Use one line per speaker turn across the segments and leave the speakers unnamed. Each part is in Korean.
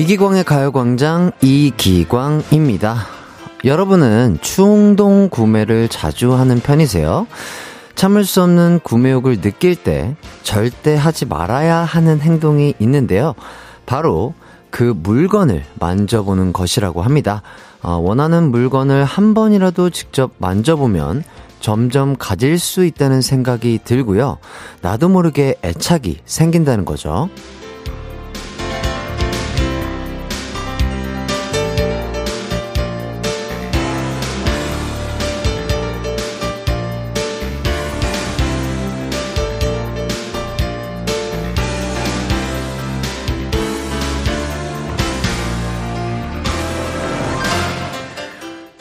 이기광의 가요광장 이기광입니다. 여러분은 충동 구매를 자주 하는 편이세요? 참을 수 없는 구매욕을 느낄 때 절대 하지 말아야 하는 행동이 있는데요. 바로 그 물건을 만져보는 것이라고 합니다. 어, 원하는 물건을 한 번이라도 직접 만져보면 점점 가질 수 있다는 생각이 들고요. 나도 모르게 애착이 생긴다는 거죠.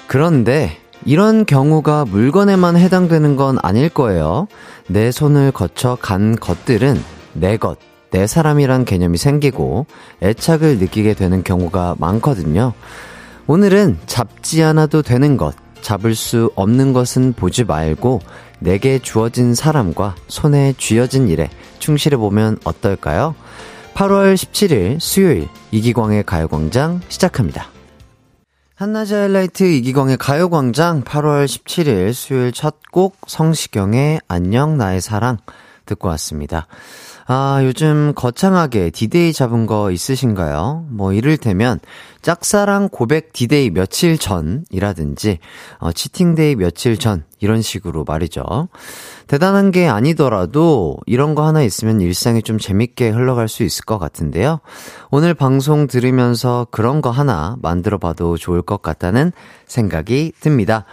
그런데 이런 경우가 물건에만 해당되는 건 아닐 거예요. 내 손을 거쳐 간 것들은 내 것, 내 사람이란 개념이 생기고 애착을 느끼게 되는 경우가 많거든요. 오늘은 잡지 않아도 되는 것, 잡을 수 없는 것은 보지 말고 내게 주어진 사람과 손에 쥐어진 일에 충실해보면 어떨까요? 8월 17일 수요일 이기광의 가요광장 시작합니다. 한낮의 하이라이트 이기광의 가요광장 8월 17일 수요일 첫 곡 성시경의 안녕 나의 사랑 듣고 왔습니다. 아, 요즘 거창하게 디데이 잡은 거 있으신가요? 뭐, 이를테면, 짝사랑 고백 디데이 며칠 전이라든지, 어, 치팅데이 며칠 전, 이런 식으로 말이죠. 대단한 게 아니더라도 이런 거 하나 있으면 일상이 좀 재밌게 흘러갈 수 있을 것 같은데요. 오늘 방송 들으면서 그런 거 하나 만들어 봐도 좋을 것 같다는 생각이 듭니다.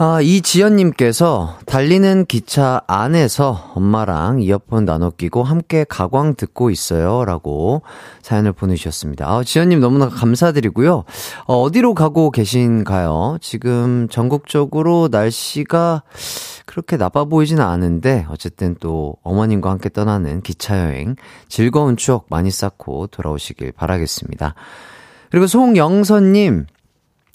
아, 이지연님께서 달리는 기차 안에서 엄마랑 이어폰 나눠 끼고 함께 가광 듣고 있어요. 라고 사연을 보내주셨습니다. 아, 지연님 너무나 감사드리고요. 어, 어디로 가고 계신가요? 지금 전국적으로 날씨가 그렇게 나빠 보이지는 않은데, 어쨌든 또 어머님과 함께 떠나는 기차여행, 즐거운 추억 많이 쌓고 돌아오시길 바라겠습니다. 그리고 송영선님,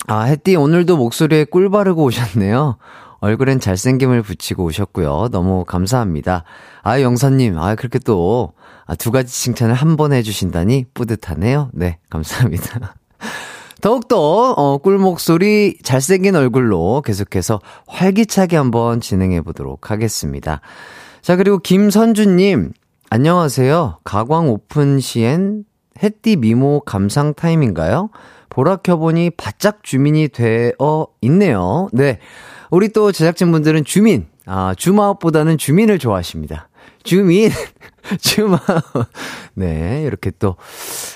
아, 햇띠 오늘도 목소리에 꿀 바르고 오셨네요. 얼굴엔 잘생김을 붙이고 오셨고요. 너무 감사합니다. 아, 영선님, 아, 그렇게 또, 아, 두 가지 칭찬을 한번 해주신다니 뿌듯하네요. 네, 감사합니다. 더욱더, 어, 꿀 목소리, 잘생긴 얼굴로 계속해서 활기차게 한번 진행해 보도록 하겠습니다. 자, 그리고 김선주님, 안녕하세요. 가광 오픈 시엔 햇띠 미모 감상 타임인가요? 보라 켜보니 바짝 zoom in이 되어 있네요. 네. 우리 또 제작진분들은 주민, 아, 주마업보다는 주민을 좋아하십니다. zoom in, zoom out. 네, 이렇게 또,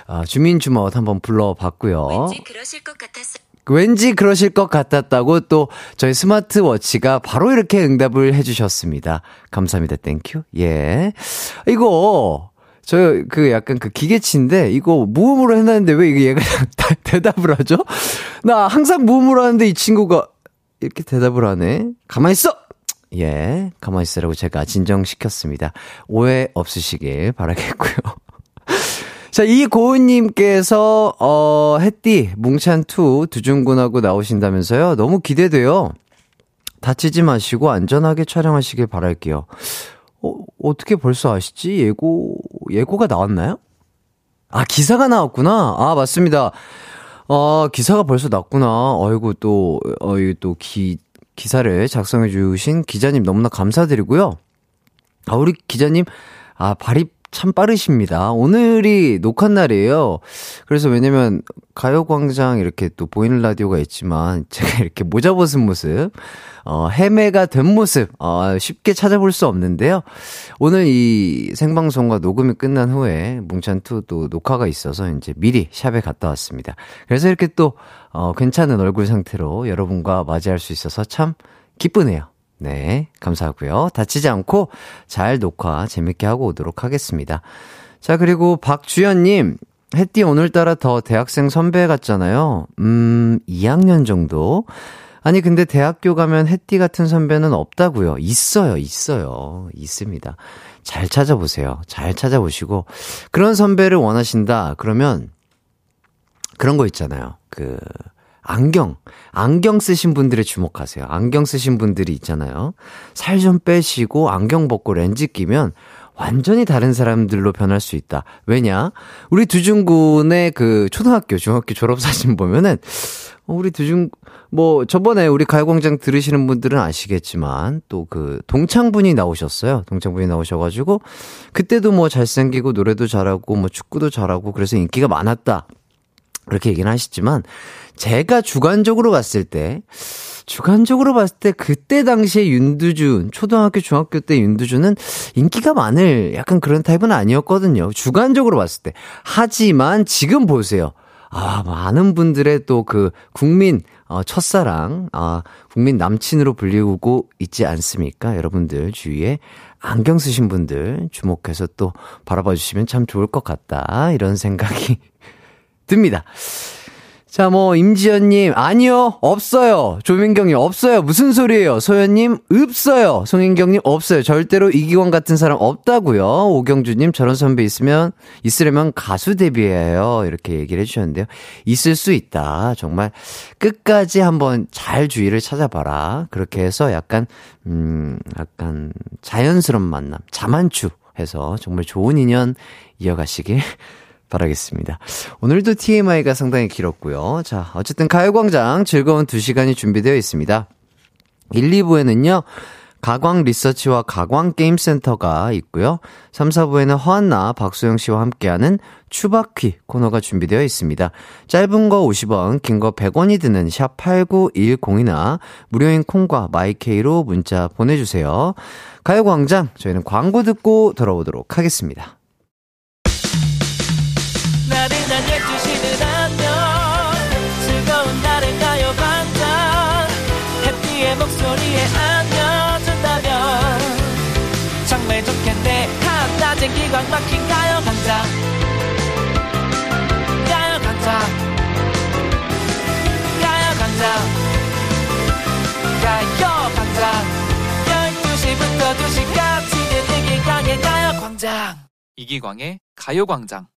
아, zoom in zoom out 한번 불러봤고요.
왠지 그러실 것 같았어.
왠지 그러실 것 같았다고 또 저희 스마트워치가 바로 이렇게 응답을 해주셨습니다. 감사합니다. Thank you. 예. 이거, 저, 그 약간 그 기계치인데, 이거 무음으로 해놨는데 왜 이게 얘가 대답을 하죠? 나 항상 무음으로 하는데 이 친구가 이렇게 대답을 하네? 가만 있어! 예, 가만 있으라고 제가 진정시켰습니다. 오해 없으시길 바라겠고요. 자, 이고은님께서, 어, 햇띠, 뭉찬2 두준군하고 나오신다면서요? 너무 기대돼요. 다치지 마시고 안전하게 촬영하시길 바랄게요. 어, 어떻게 벌써 아시지? 예고, 예고가 나왔나요? 아, 기사가 나왔구나. 아, 맞습니다. 아, 기사가 벌써 났구나. 어이구, 또, 어이, 또, 기, 기사를 작성해 주신 기자님 너무나 감사드리고요. 아, 우리 기자님, 아, 발이 참 빠르십니다. 오늘이 녹화 날이에요. 그래서 왜냐면 가요광장 이렇게 또 보이는 라디오가 있지만 제가 이렇게 모자 벗은 모습, 어, 헤매가 된 모습, 어, 쉽게 찾아볼 수 없는데요. 오늘 이 생방송과 녹음이 끝난 후에 뭉찬2 또 녹화가 있어서 이제 미리 샵에 갔다 왔습니다. 그래서 이렇게 또, 어, 괜찮은 얼굴 상태로 여러분과 맞이할 수 있어서 참 기쁘네요. 네, 감사하고요. 다치지 않고 잘 녹화 재밌게 하고 오도록 하겠습니다. 자, 그리고 박주연님, 햇띠 오늘따라 더 대학생 선배 같잖아요. 음, 2학년 정도? 아니, 근데 대학교 가면 햇띠 같은 선배는 없다고요. 있어요, 있어요. 있습니다. 잘 찾아보세요. 잘 찾아보시고. 그런 선배를 원하신다. 그러면, 그런 거 있잖아요. 그, 안경, 안경 쓰신 분들에 주목하세요. 안경 쓰신 분들이 있잖아요. 살 좀 빼시고 안경 벗고 렌즈 끼면 완전히 다른 사람들로 변할 수 있다. 왜냐? 우리 두중군의 그 초등학교, 중학교 졸업사진 보면은, 어, 우리 두중, 뭐, 저번에 우리 가요광장 들으시는 분들은 아시겠지만, 또 그, 동창분이 나오셨어요. 동창분이 나오셔가지고, 그때도 뭐 잘생기고, 노래도 잘하고, 뭐 축구도 잘하고, 그래서 인기가 많았다. 그렇게 얘기는 하시지만, 제가 주관적으로 봤을 때, 주관적으로 봤을 때 그때 당시에 윤두준, 초등학교, 중학교 때 윤두준은 인기가 많을 약간 그런 타입은 아니었거든요. 주관적으로 봤을 때. 하지만 지금 보세요. 아, 많은 분들의 또 그 국민, 어, 첫사랑, 아, 국민 남친으로 불리고 있지 않습니까? 여러분들 주위에 안경 쓰신 분들 주목해서 또 바라봐 주시면 참 좋을 것 같다. 이런 생각이 듭니다. 자, 뭐, 임지연님, 아니요, 없어요. 조민경님, 없어요. 무슨 소리예요? 소연님, 없어요. 송인경님, 없어요. 절대로 이기광 같은 사람 없다고요. 오경주님, 저런 선배 있으면, 있으려면 가수 데뷔해요. 이렇게 얘기를 해주셨는데요. 있을 수 있다. 정말, 끝까지 한번 잘 주위를 찾아봐라. 그렇게 해서 약간, 음, 약간, 자연스러운 만남, 자만추 해서 정말 좋은 인연 이어가시길 바라겠습니다. 오늘도 TMI가 상당히 길었고요. 자, 어쨌든 가요광장 즐거운 2시간이 준비되어 있습니다. 1, 2부에는요, 가광 리서치와 가광 게임센터가 있고요. 3, 4부에는 허한나, 박소영 씨와 함께하는 추바퀴 코너가 준비되어 있습니다. 짧은 거 50원, 긴 거 100원이 드는 샵 8910이나 무료인 콩과 마이케이로 문자 보내주세요. 가요광장, 저희는 광고 듣고 돌아오도록 하겠습니다. 한낮엔 기광 막힌 가요 강장 가요 강장 가요 강장 가요 강장 12시부터 2시까지 이기광의 가요 광장.
이기광의 가요 광장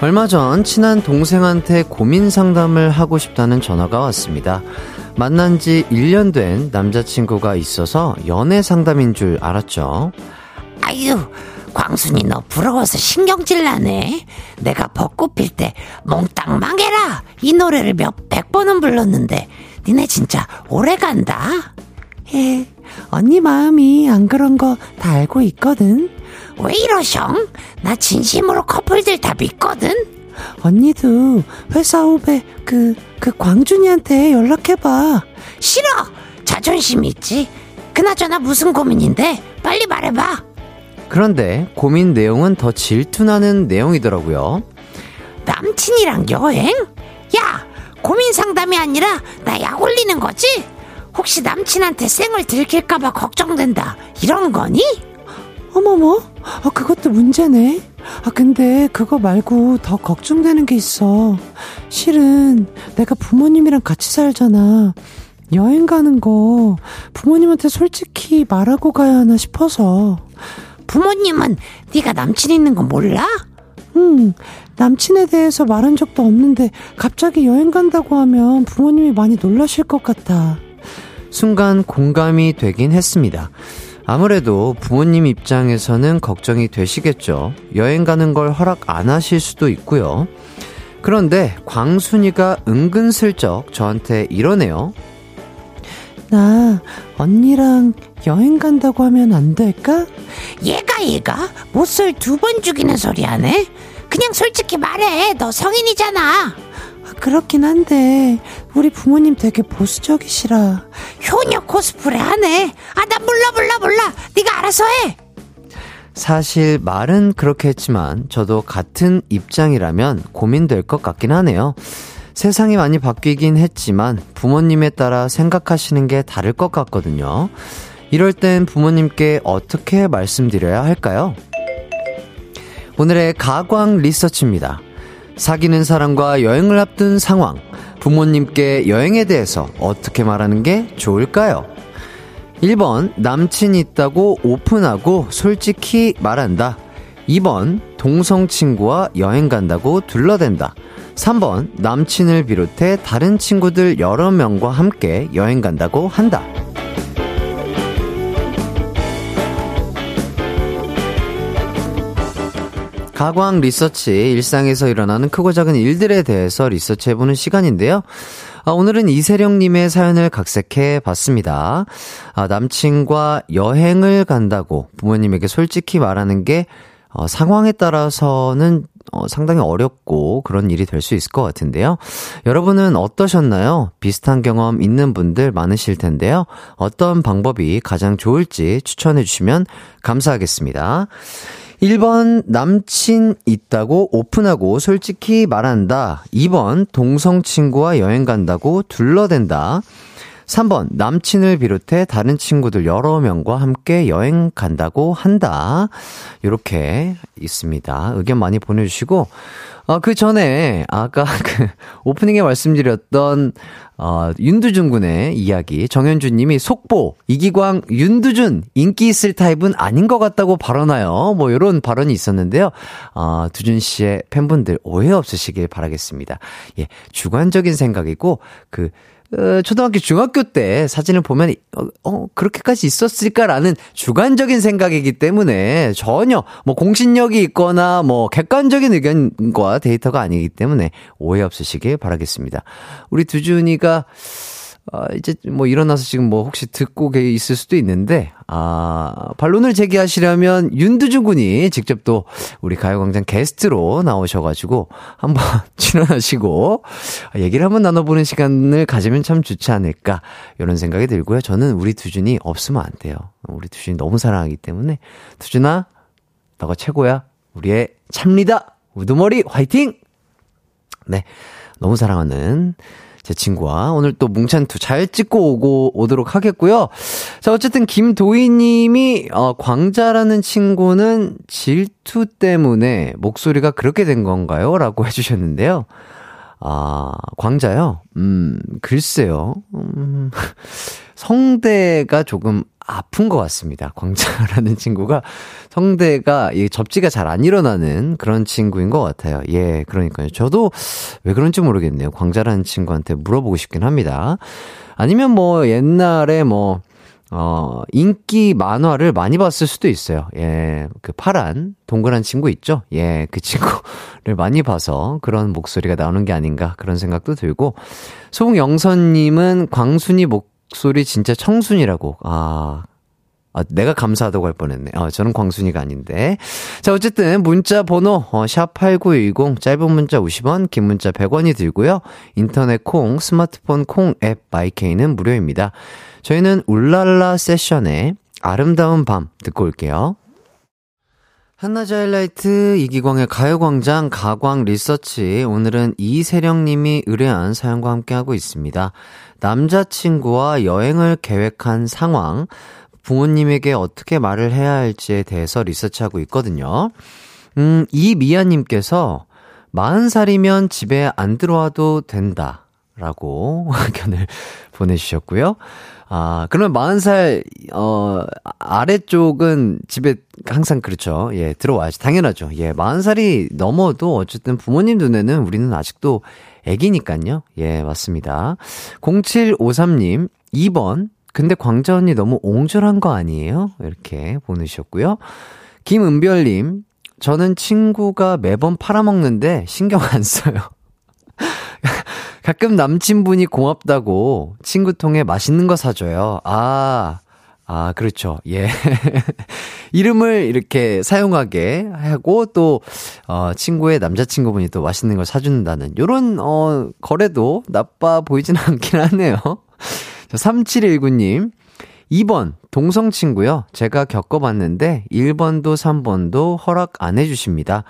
얼마 전 친한 동생한테 고민 상담을 하고 싶다는 전화가 왔습니다. 만난 지 1년 된 남자친구가 있어서 연애 상담인 줄 알았죠.
아유, 광순이 너 부러워서 신경질 나네. 내가 벚꽃 필 때 몽땅 망해라. 이 노래를 몇 백 번은 불렀는데 니네 진짜 오래 간다.
예, 언니 마음이 안 그런 거 다 알고 있거든.
왜 이러셩? 나 진심으로 커플들 다 믿거든?
언니도 회사 후배 그, 그 광준이한테 연락해봐.
싫어! 자존심 있지? 그나저나 무슨 고민인데? 빨리 말해봐.
그런데 고민 내용은 더 질투나는 내용이더라고요.
남친이랑 여행? 야! 고민 상담이 아니라 나 약 올리는 거지? 혹시 남친한테 쌩을 들킬까봐 걱정된다. 이런 거니?
어머머, 아, 그것도 문제네. 아, 근데 그거 말고 더 걱정되는 게 있어. 실은 내가 부모님이랑 같이 살잖아. 여행 가는 거 부모님한테 솔직히 말하고 가야 하나 싶어서.
부모님은 네가 남친 있는 거 몰라?
응, 남친에 대해서 말한 적도 없는데 갑자기 여행 간다고 하면 부모님이 많이 놀라실 것 같아.
순간 공감이 되긴 했습니다. 아무래도 부모님 입장에서는 걱정이 되시겠죠. 여행 가는 걸 허락 안 하실 수도 있고요. 그런데 광순이가 은근슬쩍 저한테 이러네요.
나 언니랑 여행 간다고 하면 안 될까?
얘가 얘가 못을 두 번 죽이는 소리 하네? 그냥 솔직히 말해. 너 성인이잖아.
그렇긴 한데 우리 부모님 되게 보수적이시라.
효녀 코스프레 하네. 아, 나 몰라 몰라 몰라. 네가 알아서 해.
사실 말은 그렇게 했지만 저도 같은 입장이라면 고민될 것 같긴 하네요. 세상이 많이 바뀌긴 했지만 부모님에 따라 생각하시는 게 다를 것 같거든요. 이럴 땐 부모님께 어떻게 말씀드려야 할까요? 오늘의 가광 리서치입니다. 사귀는 사람과 여행을 앞둔 상황, 부모님께 여행에 대해서 어떻게 말하는 게 좋을까요? 1번, 남친 있다고 오픈하고 솔직히 말한다. 2번, 동성 친구와 여행 간다고 둘러댄다. 3번, 남친을 비롯해 다른 친구들 여러 명과 함께 여행 간다고 한다. 가광 리서치, 일상에서 일어나는 크고 작은 일들에 대해서 리서치해보는 시간인데요. 아, 오늘은 이세령님의 사연을 각색해 봤습니다. 아, 남친과 여행을 간다고 부모님에게 솔직히 말하는 게 어, 상황에 따라서는 어, 상당히 어렵고 그런 일이 될 수 있을 것 같은데요. 여러분은 어떠셨나요? 비슷한 경험 있는 분들 많으실 텐데요. 어떤 방법이 가장 좋을지 추천해 주시면 감사하겠습니다. 1번 남친 있다고 오픈하고 솔직히 말한다. 2번 동성 친구와 여행 간다고 둘러댄다. 3번 남친을 비롯해 다른 친구들 여러 명과 함께 여행 간다고 한다. 이렇게 있습니다. 의견 많이 보내주시고 어, 그 전에, 아까 그, 오프닝에 말씀드렸던, 어, 윤두준 군의 이야기, 정현주 님이 속보, 이기광, 윤두준, 인기 있을 타입은 아닌 것 같다고 발언하여, 뭐, 요런 발언이 있었는데요. 어, 두준 씨의 팬분들 오해 없으시길 바라겠습니다. 예, 주관적인 생각이고, 그, 어, 초등학교, 중학교 때 사진을 보면, 어, 어, 그렇게까지 있었을까라는 주관적인 생각이기 때문에 전혀 뭐 공신력이 있거나 뭐 객관적인 의견과 데이터가 아니기 때문에 오해 없으시길 바라겠습니다. 우리 두준이가 아, 이제 뭐 일어나서 지금 뭐 혹시 듣고 있을 수도 있는데, 아, 반론을 제기하시려면 윤두준 군이 직접 또 우리 가요광장 게스트로 나오셔가지고 한번 출연하시고 얘기를 한번 나눠보는 시간을 가지면 참 좋지 않을까, 이런 생각이 들고요. 저는 우리 두준이 없으면 안 돼요. 우리 두준이 너무 사랑하기 때문에. 두준아, 너가 최고야. 우리의 참리다! 우두머리 화이팅! 네. 너무 사랑하는 제 친구와 오늘 또 뭉찬투 잘 찍고 오고 오도록 하겠고요. 자, 어쨌든 김도희 님이 어 광자라는 친구는 질투 때문에 목소리가 그렇게 된 건가요? 라고 해 주셨는데요. 아, 광자요? 음, 글쎄요. 음, 성대가 조금 아픈 것 같습니다. 광자라는 친구가 성대가 이 접지가 잘 안 일어나는 그런 친구인 것 같아요. 예, 그러니까요. 저도 왜 그런지 모르겠네요. 광자라는 친구한테 물어보고 싶긴 합니다. 아니면 뭐 옛날에 뭐 어, 인기 만화를 많이 봤을 수도 있어요. 예, 그 파란, 동그란 친구 있죠? 예, 그 친구를 많이 봐서 그런 목소리가 나오는 게 아닌가 그런 생각도 들고, 송영선님은 광순이 목, 목소리 진짜 청순이라고. 아, 아, 내가 감사하다고 할 뻔했네. 아, 저는 광순이가 아닌데. 자, 어쨌든 문자 번호 어, 샵8910 짧은 문자 50원, 긴 문자 100원이 들고요. 인터넷 콩, 스마트폰 콩 앱 마이케이는 무료입니다. 저희는 울랄라 세션의 아름다운 밤 듣고 올게요. 한낮 하이라이트 이기광의 가요광장 가광 리서치 오늘은 이세령님이 의뢰한 사연과 함께하고 있습니다. 남자친구와 여행을 계획한 상황, 부모님에게 어떻게 말을 해야 할지에 대해서 리서치하고 있거든요. 음, 이미아님께서 40살이면 집에 안 들어와도 된다. 라고 의견을 보내주셨고요. 아, 그러면 40살, 어, 아래쪽은 집에 항상 그렇죠. 예, 들어와야지. 당연하죠. 예, 40살이 넘어도 어쨌든 부모님 눈에는 우리는 아직도 애기니깐요. 예, 맞습니다. 0753님, 2번. 근데 광자 언니 너무 옹졸한 거 아니에요? 이렇게 보내주셨고요. 김은별님, 저는 친구가 매번 팔아먹는데 신경 안 써요. 가끔 남친분이 고맙다고 친구 통해 맛있는 거 사줘요. 아, 아, 그렇죠. 예. 이름을 이렇게 사용하게 하고 또, 어, 친구의 남자친구분이 또 맛있는 걸 사준다는 요런, 어, 거래도 나빠 보이지는 않긴 하네요. 자, 3719님. 2번, 동성친구요. 제가 겪어봤는데, 1번도 3번도 허락 안 해주십니다.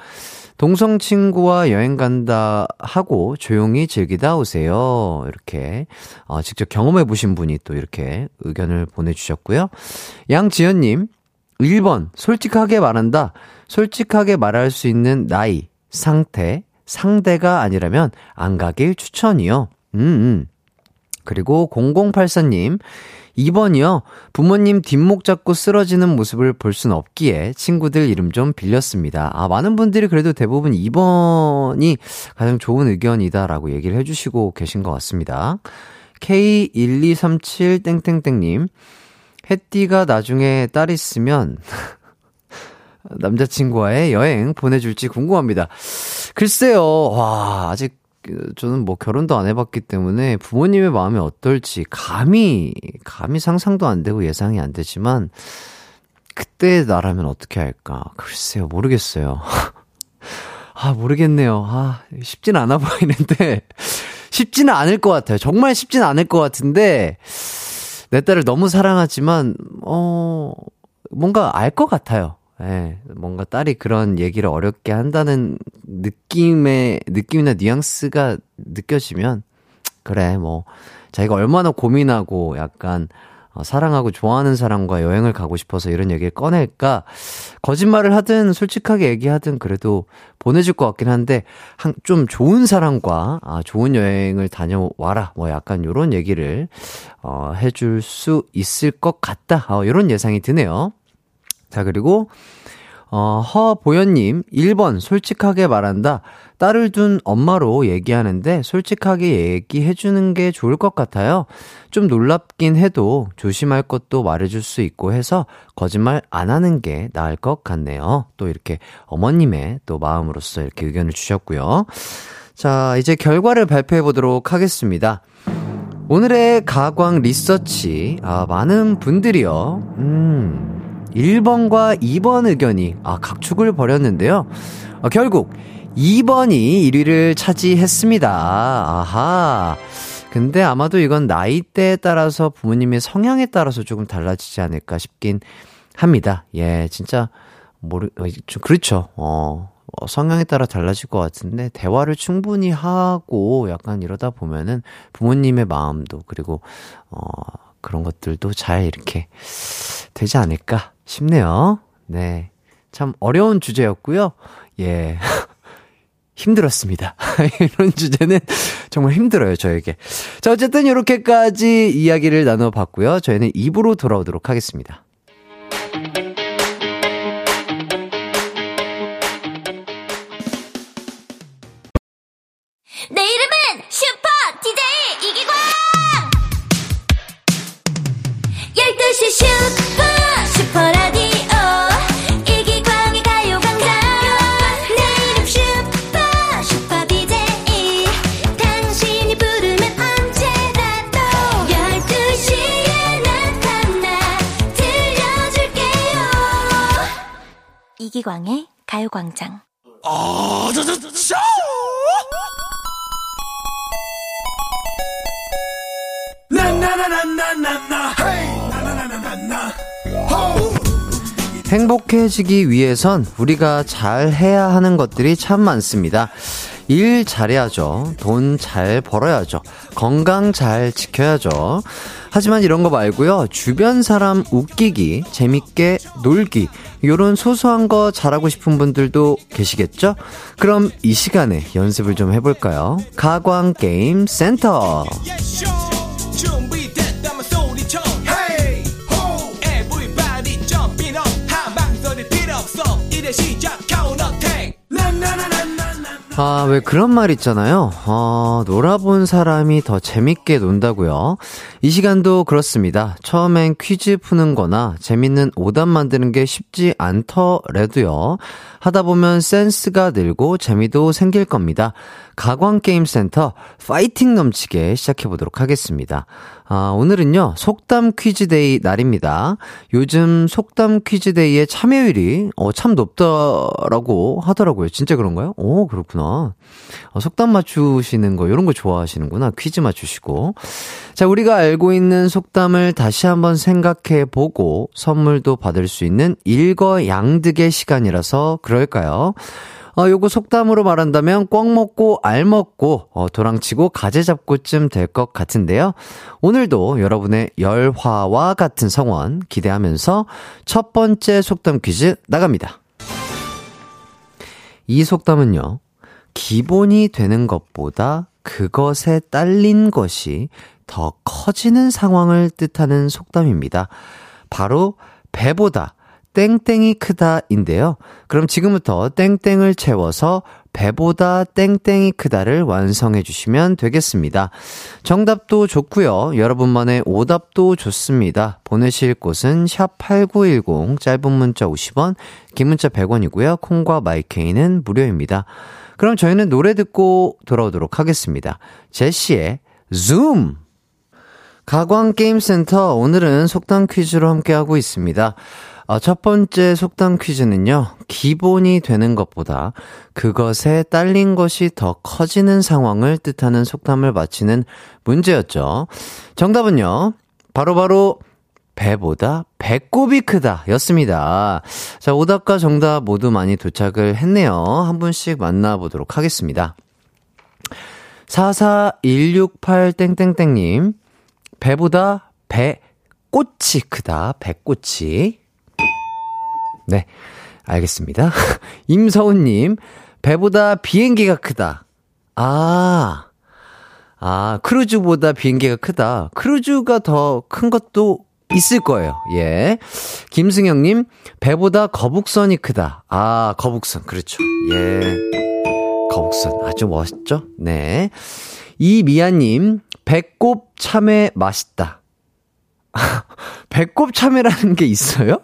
동성 친구와 여행 간다 하고 조용히 즐기다 오세요. 이렇게 어, 직접 경험해 보신 분이 또 이렇게 의견을 보내주셨고요. 양지연님 1번 솔직하게 말한다. 솔직하게 말할 수 있는 나이, 상태, 상대가 아니라면 안 가길 추천이요. 음, 음. 그리고 0084님, 2번이요. 부모님 뒷목 잡고 쓰러지는 모습을 볼 순 없기에 친구들 이름 좀 빌렸습니다. 아, 많은 분들이 그래도 대부분 2번이 가장 좋은 의견이다라고 얘기를 해주시고 계신 것 같습니다. K1237땡땡땡님, 햇띠가 나중에 딸 있으면 남자친구와의 여행 보내줄지 궁금합니다. 글쎄요, 와, 아직 그, 저는 뭐 결혼도 안 해봤기 때문에 부모님의 마음이 어떨지 감히, 감히 상상도 안 되고 예상이 안 되지만, 그때 나라면 어떻게 할까? 글쎄요, 모르겠어요. 아, 모르겠네요. 아, 쉽진 않아 보이는데, 쉽지는 않을 것 같아요. 정말 쉽진 않을 것 같은데, 내 딸을 너무 사랑하지만, 어, 뭔가 알 것 같아요. 예, 뭔가 딸이 그런 얘기를 어렵게 한다는 느낌의, 느낌이나 뉘앙스가 느껴지면, 그래, 뭐, 자기가 얼마나 고민하고 약간, 어, 사랑하고 좋아하는 사람과 여행을 가고 싶어서 이런 얘기를 꺼낼까? 거짓말을 하든 솔직하게 얘기하든 그래도 보내줄 것 같긴 한데, 한, 좀 좋은 사람과, 아, 좋은 여행을 다녀와라. 뭐 약간 요런 얘기를, 어, 해줄 수 있을 것 같다. 어, 요런 예상이 드네요. 자, 그리고, 어, 허보현님, 1번, 솔직하게 말한다. 딸을 둔 엄마로 얘기하는데 솔직하게 얘기해주는 게 좋을 것 같아요. 좀 놀랍긴 해도 조심할 것도 말해줄 수 있고 해서 거짓말 안 하는 게 나을 것 같네요. 또 이렇게 어머님의 또 마음으로서 이렇게 의견을 주셨고요. 자, 이제 결과를 발표해 보도록 하겠습니다. 오늘의 가광 리서치, 아, 많은 분들이요, 음, 1번과 2번 의견이 아, 각축을 벌였는데요. 어, 결국 2번이 1위를 차지했습니다. 아하. 근데 아마도 이건 나이대에 따라서 부모님의 성향에 따라서 조금 달라지지 않을까 싶긴 합니다. 예, 진짜 모르 어, 좀 그렇죠. 어. 어, 성향에 따라 달라질 것 같은데 대화를 충분히 하고 약간 이러다 보면은 부모님의 마음도 그리고 어 그런 것들도 잘 이렇게 되지 않을까 싶네요. 네. 참 어려운 주제였고요. 예. 힘들었습니다. 이런 주제는 정말 힘들어요, 저에게. 자, 어쨌든 이렇게까지 이야기를 나눠봤고요. 저희는 입으로 돌아오도록 하겠습니다.
이기광의 가요광장
행복해지기 위해선 우리가 잘 해야 하는 것들이 참 많습니다. 일 잘해야죠. 돈 잘 벌어야죠. 건강 잘 지켜야죠. 하지만 이런 거 말고요. 주변 사람 웃기기, 재밌게 놀기, 요런 소소한 거 잘하고 싶은 분들도 계시겠죠? 그럼 이 시간에 연습을 좀 해볼까요? 가광 게임 센터.
시작 counterattack
아, 왜 그런 말 있잖아요. 어, 놀아본 사람이 더 재밌게 논다고요. 이 시간도 그렇습니다. 처음엔 퀴즈 푸는 거나 재밌는 오답 만드는 게 쉽지 않더라도요. 하다 보면 센스가 늘고 재미도 생길 겁니다. 가광게임센터 파이팅 넘치게 시작해 보도록 하겠습니다. 아, 오늘은요, 속담 퀴즈데이 날입니다. 요즘 속담 퀴즈데이의 참여율이, 어, 참 높다라고 하더라고요. 진짜 그런가요? 오, 그렇구나. 어, 속담 맞추시는 거, 이런 거 좋아하시는구나. 퀴즈 맞추시고. 자, 우리가 알고 있는 속담을 다시 한번 생각해 보고 선물도 받을 수 있는 일거양득의 시간이라서 그럴까요? 어, 요거 속담으로 말한다면 꽝 먹고 알 먹고 어, 도랑치고 가재 잡고쯤 될 것 같은데요. 오늘도 여러분의 열화와 같은 성원 기대하면서 첫 번째 속담 퀴즈 나갑니다. 이 속담은요. 기본이 되는 것보다 그것에 딸린 것이 더 커지는 상황을 뜻하는 속담입니다. 바로 배보다 땡땡이 크다인데요. 그럼 지금부터 땡땡을 채워서 배보다 땡땡이 크다를 완성해 주시면 되겠습니다. 정답도 좋고요. 여러분만의 오답도 좋습니다. 보내실 곳은 샵8910 짧은 문자 50원, 긴 문자 100원이고요. 콩과 마이케이는 무료입니다. 그럼 저희는 노래 듣고 돌아오도록 하겠습니다. 제시의 줌! 가광게임센터 오늘은 속담 퀴즈로 함께하고 있습니다. 어, 첫 번째 속담 퀴즈는요, 기본이 되는 것보다 그것에 딸린 것이 더 커지는 상황을 뜻하는 속담을 맞히는 문제였죠. 정답은요, 바로바로 바로 배보다 배꼽이 크다 였습니다. 자, 오답과 정답 모두 많이 도착을 했네요. 한 분씩 만나보도록 하겠습니다. 44168땡땡땡님, 배보다 배꽃이 크다, 배꽃이. 네, 알겠습니다. 임서훈님, 배보다 비행기가 크다. 아, 아, 크루즈보다 비행기가 크다. 크루즈가 더 큰 것도 있을 거예요. 예. 김승영님, 배보다 거북선이 크다. 아, 거북선. 그렇죠. 예. 거북선. 아주 멋있죠? 네. 이미아님, 배꼽 참외 맛있다. 배꼽 참외라는 게 있어요?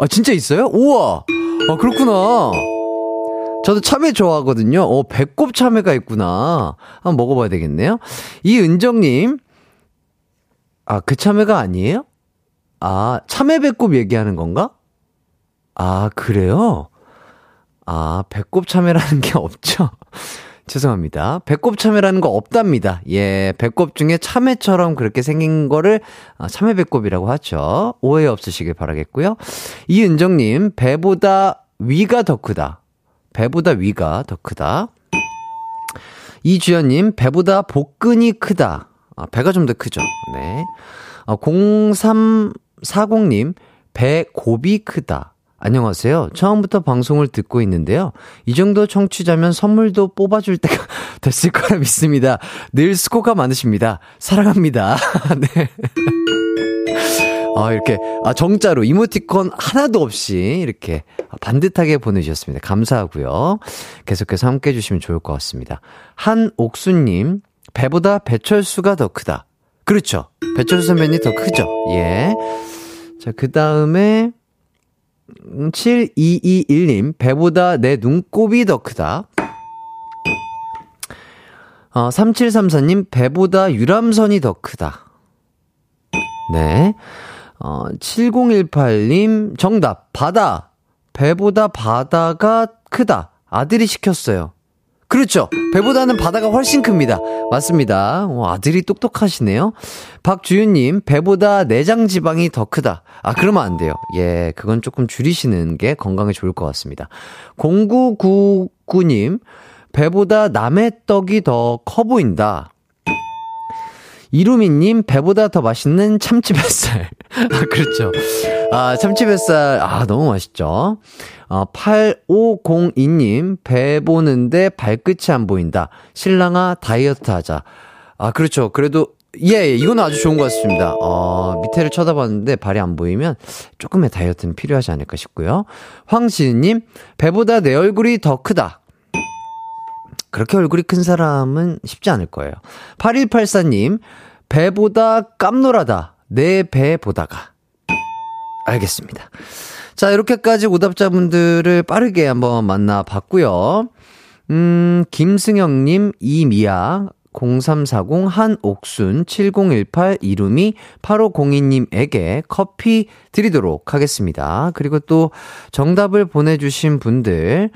아, 진짜 있어요? 우와! 아, 그렇구나. 저도 참외 좋아하거든요. 어, 배꼽 참외가 있구나. 한번 먹어봐야 되겠네요. 이은정님, 아, 그 참외가 아니에요? 아, 참외 배꼽 얘기하는 건가? 아, 그래요? 아, 배꼽 참외라는 게 없죠? 죄송합니다. 배꼽 참외라는 거 없답니다. 예, 배꼽 중에 참외처럼 그렇게 생긴 거를 아, 참외 배꼽이라고 하죠. 오해 없으시길 바라겠고요. 이은정님, 배보다 위가 더 크다. 배보다 위가 더 크다. 이주연님, 배보다 복근이 크다. 아, 배가 좀 더 크죠. 네. 아, 0340님, 배곱이 크다. 안녕하세요. 처음부터 방송을 듣고 있는데요. 이 정도 청취자면 선물도 뽑아줄 때가 됐을 거라 믿습니다. 늘 수고가 많으십니다. 사랑합니다. 네. 아, 이렇게, 아, 정자로 이모티콘 하나도 없이 이렇게 반듯하게 보내주셨습니다. 감사하고요. 계속해서 함께 해주시면 좋을 것 같습니다. 한옥수님, 배보다 배철수가 더 크다. 그렇죠. 배철수 선배님 더 크죠. 예. 자, 그 다음에, 7221님, 배보다 내 눈곱이 더 크다. 어, 3734님, 배보다 유람선이 더 크다. 네. 어, 7018님, 정답, 바다. 배보다 바다가 크다. 아들이 시켰어요. 그렇죠. 배보다는 바다가 훨씬 큽니다. 맞습니다. 오, 아들이 똑똑하시네요. 박주윤님, 배보다 내장 지방이 더 크다. 아, 그러면 안 돼요. 예, 그건 조금 줄이시는 게 건강에 좋을 것 같습니다. 0999님, 배보다 남의 떡이 더 커 보인다. 이루미님, 배보다 더 맛있는 참치 뱃살. 아, 그렇죠. 아, 참치 뱃살, 아, 너무 맛있죠. 어, 8502님, 배 보는데 발끝이 안 보인다. 신랑아, 다이어트 하자. 아, 그렇죠. 그래도, 예, 예, 이거는 아주 좋은 것 같습니다. 어, 밑에를 쳐다봤는데 발이 안 보이면 조금의 다이어트는 필요하지 않을까 싶고요. 황시은님, 배보다 내 얼굴이 더 크다. 그렇게 얼굴이 큰 사람은 쉽지 않을 거예요. 8184님, 배보다 깜놀하다. 내 배 보다가. 알겠습니다. 자, 이렇게까지 오답자분들을 빠르게 한번 만나봤고요. 음, 김승영님, 이미아, 0340 한옥순 7018 이루미 8502님에게 커피 드리도록 하겠습니다. 그리고 또 정답을 보내주신 분들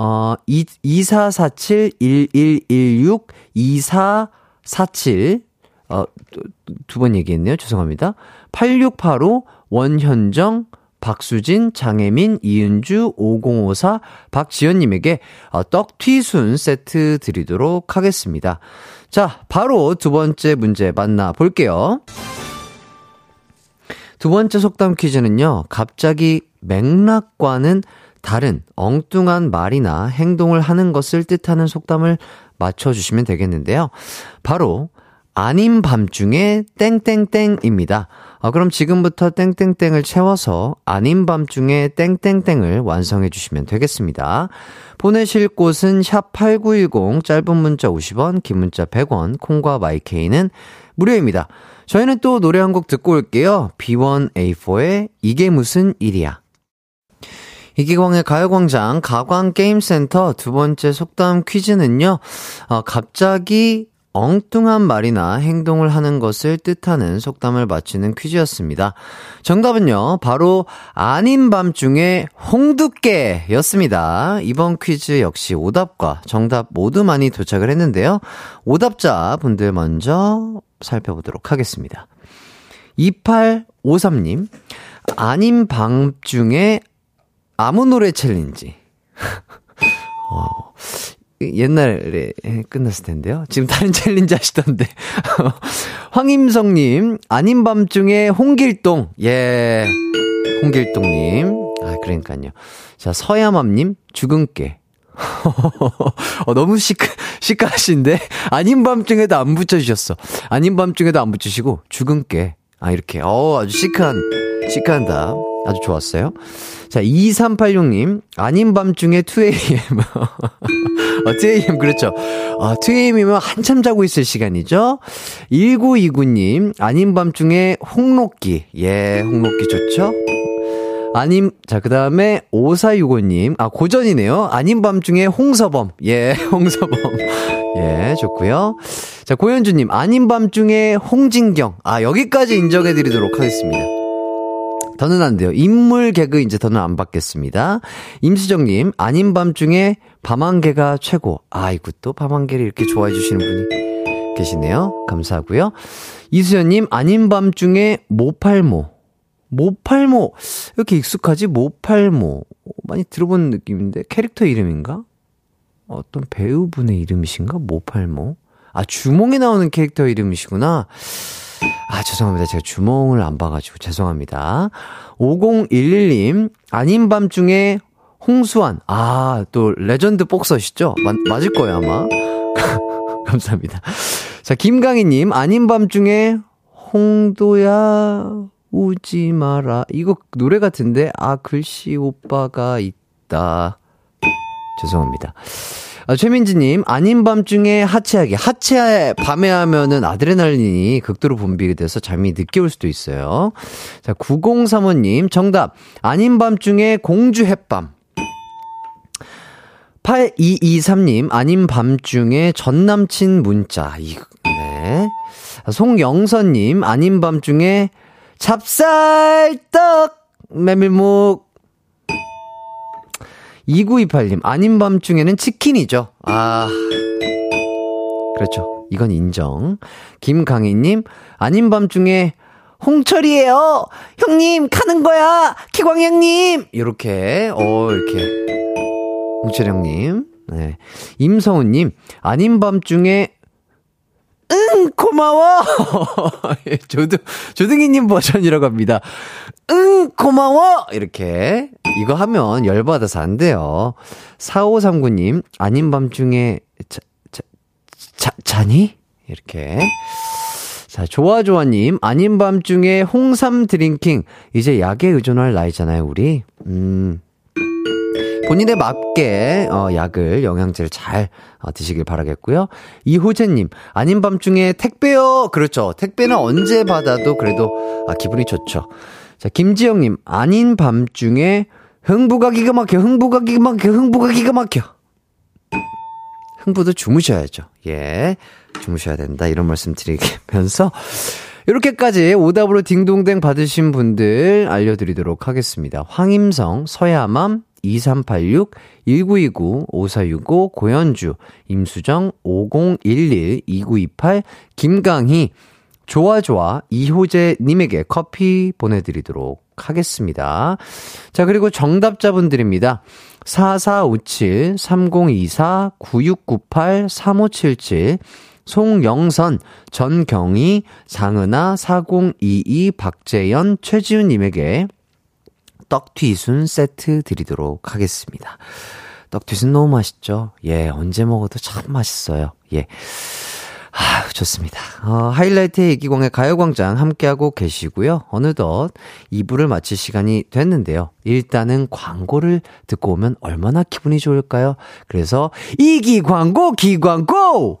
어, 2447-1116, 2447, 어, 두번 얘기했네요. 죄송합니다. 8685, 원현정, 박수진, 장혜민, 이은주, 5054, 박지연님에게 어, 떡튀순 세트 드리도록 하겠습니다. 자, 바로 두 번째 문제 만나볼게요. 두 번째 속담 퀴즈는요, 갑자기 맥락과는 다른 엉뚱한 말이나 행동을 하는 것을 뜻하는 속담을 맞춰주시면 되겠는데요. 바로, 아닌 밤중에 땡땡땡입니다. 아, 그럼 지금부터 땡땡땡을 채워서 아닌 밤중에 땡땡땡을 완성해 주시면 되겠습니다. 보내실 곳은 샵8910 짧은 문자 50원, 긴 문자 100원, 콩과 마이케이는 무료입니다. 저희는 또 노래 한 곡 듣고 올게요. B1A4의 이게 무슨 일이야. 이기광의 가요광장 가광게임센터 두 번째 속담 퀴즈는요, 어, 갑자기 엉뚱한 말이나 행동을 하는 것을 뜻하는 속담을 맞히는 퀴즈였습니다. 정답은요, 바로 아닌 밤 중에 홍두깨 였습니다. 이번 퀴즈 역시 오답과 정답 모두 많이 도착을 했는데요. 오답자 분들 먼저 살펴보도록 하겠습니다. 2853님, 아닌 밤 중에 아무 노래 챌린지. 어, 옛날에 끝났을 텐데요. 지금 다른 챌린지 하시던데. 황임성님, 아닌 밤 중에 홍길동. 예. 홍길동님. 아, 그러니까요. 자, 서야맘님, 주근깨. 어, 너무 시크, 시크하신데? 아닌 밤 중에도 안 붙여주셨어. 아닌 밤 중에도 안 붙이시고, 죽은깨. 아, 이렇게. 어, 아주 시크한, 시크한 답. 아주 좋았어요. 자, 2386님, 아닌 밤 중에 2AM. 어, 2AM, 그렇죠. 어, 2AM이면 한참 자고 있을 시간이죠. 1929님, 아닌 밤 중에 홍록기. 예, 홍록기 좋죠? 아님, 자, 그 다음에 5465님, 아, 고전이네요. 아닌 밤중에 홍서범. 예, 홍서범. 예, 좋고요 자, 고현주님, 아닌 밤중에 홍진경. 아, 여기까지 인정해드리도록 하겠습니다. 더는 안 돼요. 인물 개그 이제 더는 안 받겠습니다. 임수정님, 아닌 밤 중에 밤한개가 최고. 아이고, 또 밤한개를 이렇게 좋아해 주시는 분이 계시네요. 감사하고요. 이수연님, 아닌 밤 중에 모팔모. 모팔모. 이렇게 익숙하지? 모팔모. 많이 들어본 느낌인데, 캐릭터 이름인가? 어떤 배우분의 이름이신가? 모팔모. 아, 주몽에 나오는 캐릭터 이름이시구나. 아, 죄송합니다. 제가 주몽을 안 봐가지고 죄송합니다. 5011님, 아닌 밤 중에 홍수환. 아, 또 레전드 복서시죠? 마, 맞을 거예요, 아마. 감사합니다. 자, 김강희님, 아닌 밤 중에 홍도야, 우지 마라. 이거 노래 같은데, 아, 글쎄 오빠가 있다. 죄송합니다. 아, 최민지님, 아닌 밤중에 하체하기. 하체 밤에 하면은 아드레날린이 극도로 분비가 돼서 잠이 늦게 올 수도 있어요. 자, 9035님, 정답. 아닌 밤중에 공주 햇밤. 8223님, 아닌 밤중에 전 남친 문자. 이, 네. 송영선님, 아닌 밤중에 찹쌀떡 메밀묵 2928님, 아닌 밤 중에는 치킨이죠. 아. 그렇죠. 이건 인정. 김강희님, 아닌 밤 중에 홍철이에요! 형님, 가는 거야! 기광 형님! 이렇게, 어, 이렇게. 홍철 형님. 네. 임성우님, 아닌 밤 중에 응, 고마워! 조등, 조등이님 버전이라고 합니다. 응, 고마워! 이렇게. 이거 하면 열받아서 안 돼요. 4539님, 아닌 밤 중에, 자, 자, 자, 자니? 이렇게. 자, 좋아좋아님, 아닌 밤 중에 홍삼 drinking. 이제 약에 의존할 나이잖아요, 우리. 음. 본인에 맞게 어, 약을 영양제를 잘 어, 드시길 바라겠고요. 이호재님 아닌 밤중에 택배요. 그렇죠. 택배는 언제 받아도 그래도 아, 기분이 좋죠. 자 김지영님 아닌 밤중에 흥부가 기가 막혀 흥부가 기가 막혀 흥부가 기가 막혀. 흥부도 주무셔야죠. 예. 주무셔야 된다. 이런 말씀 드리면서 이렇게까지 오답으로 딩동댕 받으신 분들 알려드리도록 하겠습니다. 황임성, 서야맘, 2386, 1929, 5465, 고현주, 임수정, 5011, 2928, 김강희, 좋아 좋아, 이호재 님에게 커피 보내드리도록 하겠습니다. 자, 그리고 정답자분들입니다. 4457, 3024, 9698, 3577, 송영선, 전경희, 장은아, 4022, 박재현, 최지훈님에게 떡튀순 세트 드리도록 하겠습니다. 떡튀순 너무 맛있죠? 예, 언제 먹어도 참 맛있어요. 예. 아, 좋습니다. 어, 하이라이트의 이기광의 가요광장 함께하고 계시고요. 어느덧 2부를 마칠 시간이 됐는데요. 일단은 광고를 듣고 오면 얼마나 기분이 좋을까요? 그래서 이기광고 기광고!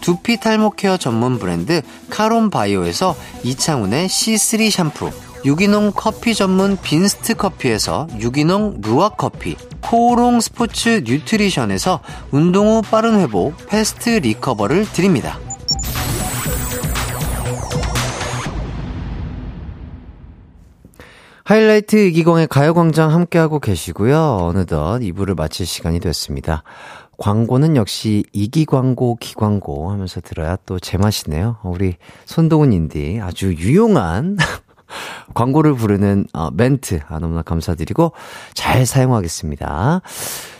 두피 탈모 케어 전문 브랜드 카론 바이오에서 이창훈의 C3 샴푸, 유기농 커피 전문 빈스트 커피에서 유기농 루아 커피, 코오롱 스포츠 뉴트리션에서 운동 후 빠른 회복 패스트 리커버를 드립니다. 하이라이트 이기광의 가요광장 함께하고 계시고요. 어느덧 2부를 마칠 시간이 됐습니다. 광고는 역시 이기 광고, 기 광고 하면서 들어야 또 제맛이네요. 우리 손동운 인디 아주 유용한 광고를 부르는 어, 멘트 아, 너무나 감사드리고 잘 사용하겠습니다.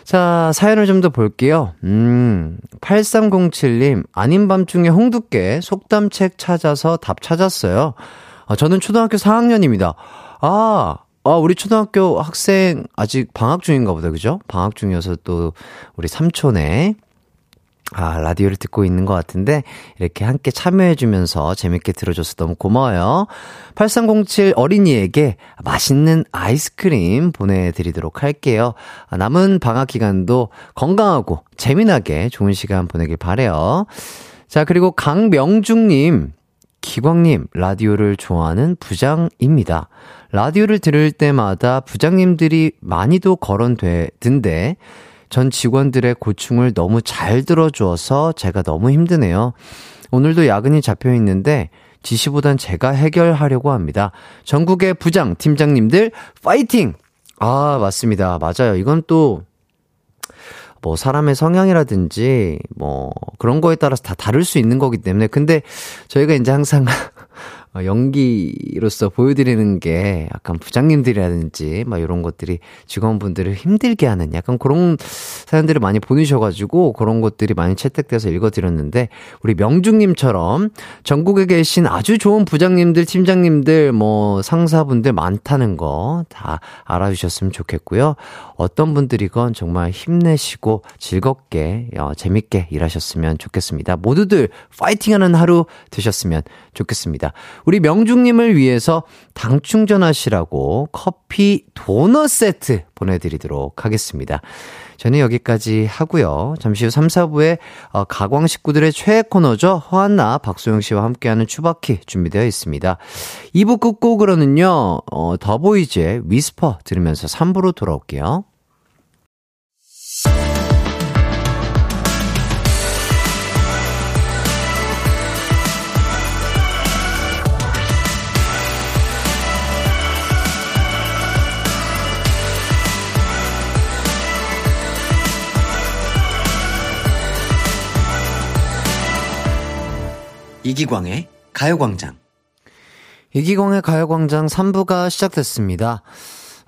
자, 사연을 좀 더 볼게요. 음, 8307님, 아닌 밤중에 홍두깨 속담책 찾아서 답 찾았어요. 아, 저는 초등학교 4학년입니다. 아, 아, 우리 초등학교 학생 아직 방학 중인가 보다, 그죠? 방학 중이어서 또 우리 삼촌의 아, 라디오를 듣고 있는 것 같은데, 이렇게 함께 참여해주면서 재밌게 들어줘서 너무 고마워요. 8307 어린이에게 맛있는 아이스크림 보내드리도록 할게요. 아, 남은 방학 기간도 건강하고 재미나게 좋은 시간 보내길 바래요. 자, 그리고 강명중님, 기광님, 라디오를 좋아하는 부장입니다. 라디오를 들을 때마다 부장님들이 많이도 거론되던데, 전 직원들의 고충을 너무 잘 들어주어서 제가 너무 힘드네요. 오늘도 야근이 잡혀 있는데, 지시보단 제가 해결하려고 합니다. 전국의 부장, 팀장님들, 파이팅! 아, 맞습니다. 맞아요. 이건 또, 뭐 사람의 성향이라든지 뭐 그런 거에 따라서 다 다를 수 있는 거기 때문에. 근데 저희가 이제 항상 어, 연기로서 보여드리는 게 약간 부장님들이라든지 막 이런 것들이 직원분들을 힘들게 하는 약간 그런 사연들을 많이 보내셔가지고 그런 것들이 많이 채택돼서 읽어드렸는데 우리 명중님처럼 전국에 계신 아주 좋은 부장님들, 팀장님들, 뭐 상사분들 많다는 거 다 알아주셨으면 좋겠고요. 어떤 분들이건 정말 힘내시고 즐겁게 어, 재밌게 일하셨으면 좋겠습니다. 모두들 파이팅하는 하루 되셨으면 좋겠습니다. 우리 명중님을 위해서 당 충전하시라고 커피 도넛 세트 보내드리도록 하겠습니다. 저는 여기까지 하고요. 잠시 후 3, 4부에 어, 가광 식구들의 최애 코너죠. 허한나, 박소영 씨와 함께하는 추바키 준비되어 있습니다. 2부 끝곡으로는요. 어, 더보이즈의 Whisper 들으면서 3부로 돌아올게요. 이기광의 가요광장. 이기광의 가요광장 3부가 시작됐습니다.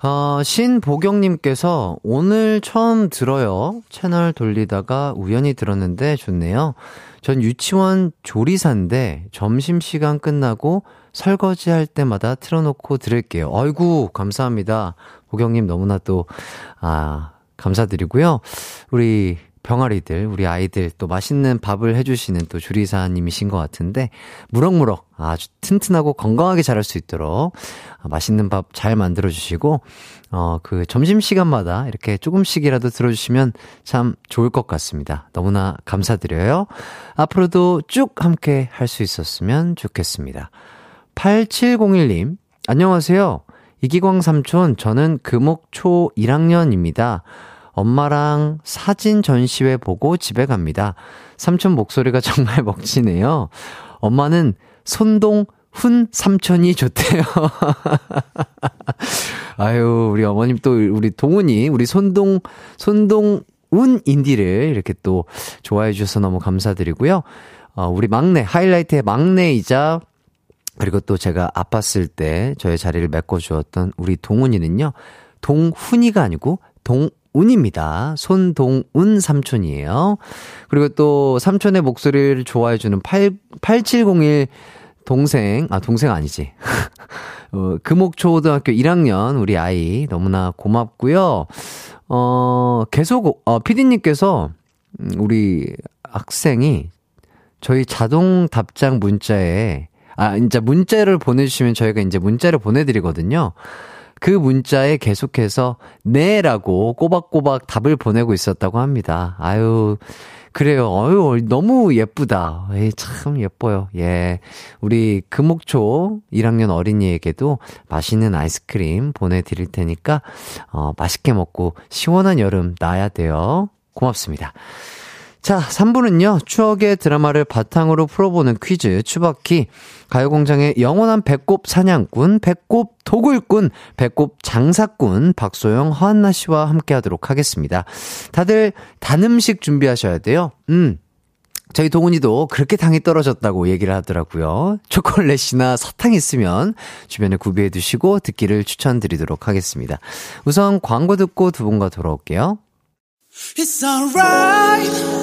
어, 신보경님께서 오늘 처음 들어요. 채널 돌리다가 우연히 들었는데 좋네요. 전 유치원 조리사인데 점심시간 끝나고 설거지 할 때마다 틀어놓고 들을게요. 아이고, 감사합니다. 보경님 너무나 또, 아, 감사드리고요. 우리 병아리들, 우리 아이들 또 맛있는 밥을 해주시는 또 주리사님이신 것 같은데, 무럭무럭 아주 튼튼하고 건강하게 자랄 수 있도록 맛있는 밥 잘 만들어주시고, 어, 그 점심 시간마다 이렇게 조금씩이라도 들어주시면 참 좋을 것 같습니다. 너무나 감사드려요. 앞으로도 쭉 함께 할 수 있었으면 좋겠습니다. 8701님, 안녕하세요. 이기광 삼촌, 저는 금옥초 1학년입니다. 엄마랑 사진 전시회 보고 집에 갑니다. 삼촌 목소리가 정말 먹지네요. 엄마는 손동 훈 삼촌이 좋대요. 아유, 우리 어머님 또 우리 동훈이 우리 손동 손동 운 인디를 이렇게 또 좋아해 주셔서 너무 감사드리고요. 어, 우리 막내 하이라이트의 막내이자 그리고 또 제가 아팠을 때 저의 자리를 메꿔 주었던 우리 동훈이는요, 동훈이가 아니고 동 운입니다. 손동운 삼촌이에요. 그리고 또 삼촌의 목소리를 좋아해주는 8, 8701 동생, 아, 동생 아니지. 어, 금옥초등학교 1학년 우리 아이 너무나 고맙고요. 어, 계속, 어, 피디님께서 음, 우리 학생이 저희 자동 답장 문자에 아, 이제 문자를 보내주시면 저희가 이제 문자를 보내드리거든요. 그 문자에 계속해서 네라고 꼬박꼬박 답을 보내고 있었다고 합니다. 아유, 그래요. 어유 너무 예쁘다. 에이, 참 예뻐요. 예. 우리 금옥초 1학년 어린이에게도 맛있는 아이스크림 보내드릴 테니까, 어, 맛있게 먹고 시원한 여름 나야 돼요. 고맙습니다. 자, 3부는요, 추억의 드라마를 바탕으로 풀어보는 퀴즈, 추바키, 가요공장의 영원한 배꼽 사냥꾼, 배꼽 도굴꾼, 배꼽 장사꾼, 박소영, 허한나 씨와 함께 하도록 하겠습니다. 다들 단 음식 준비하셔야 돼요. 음. 저희 동훈이도 그렇게 당이 떨어졌다고 얘기를 하더라고요. 초콜릿이나 사탕 있으면 주변에 구비해 두시고 듣기를 추천드리도록 하겠습니다. 우선 광고 듣고 두 분과 돌아올게요.
It's alright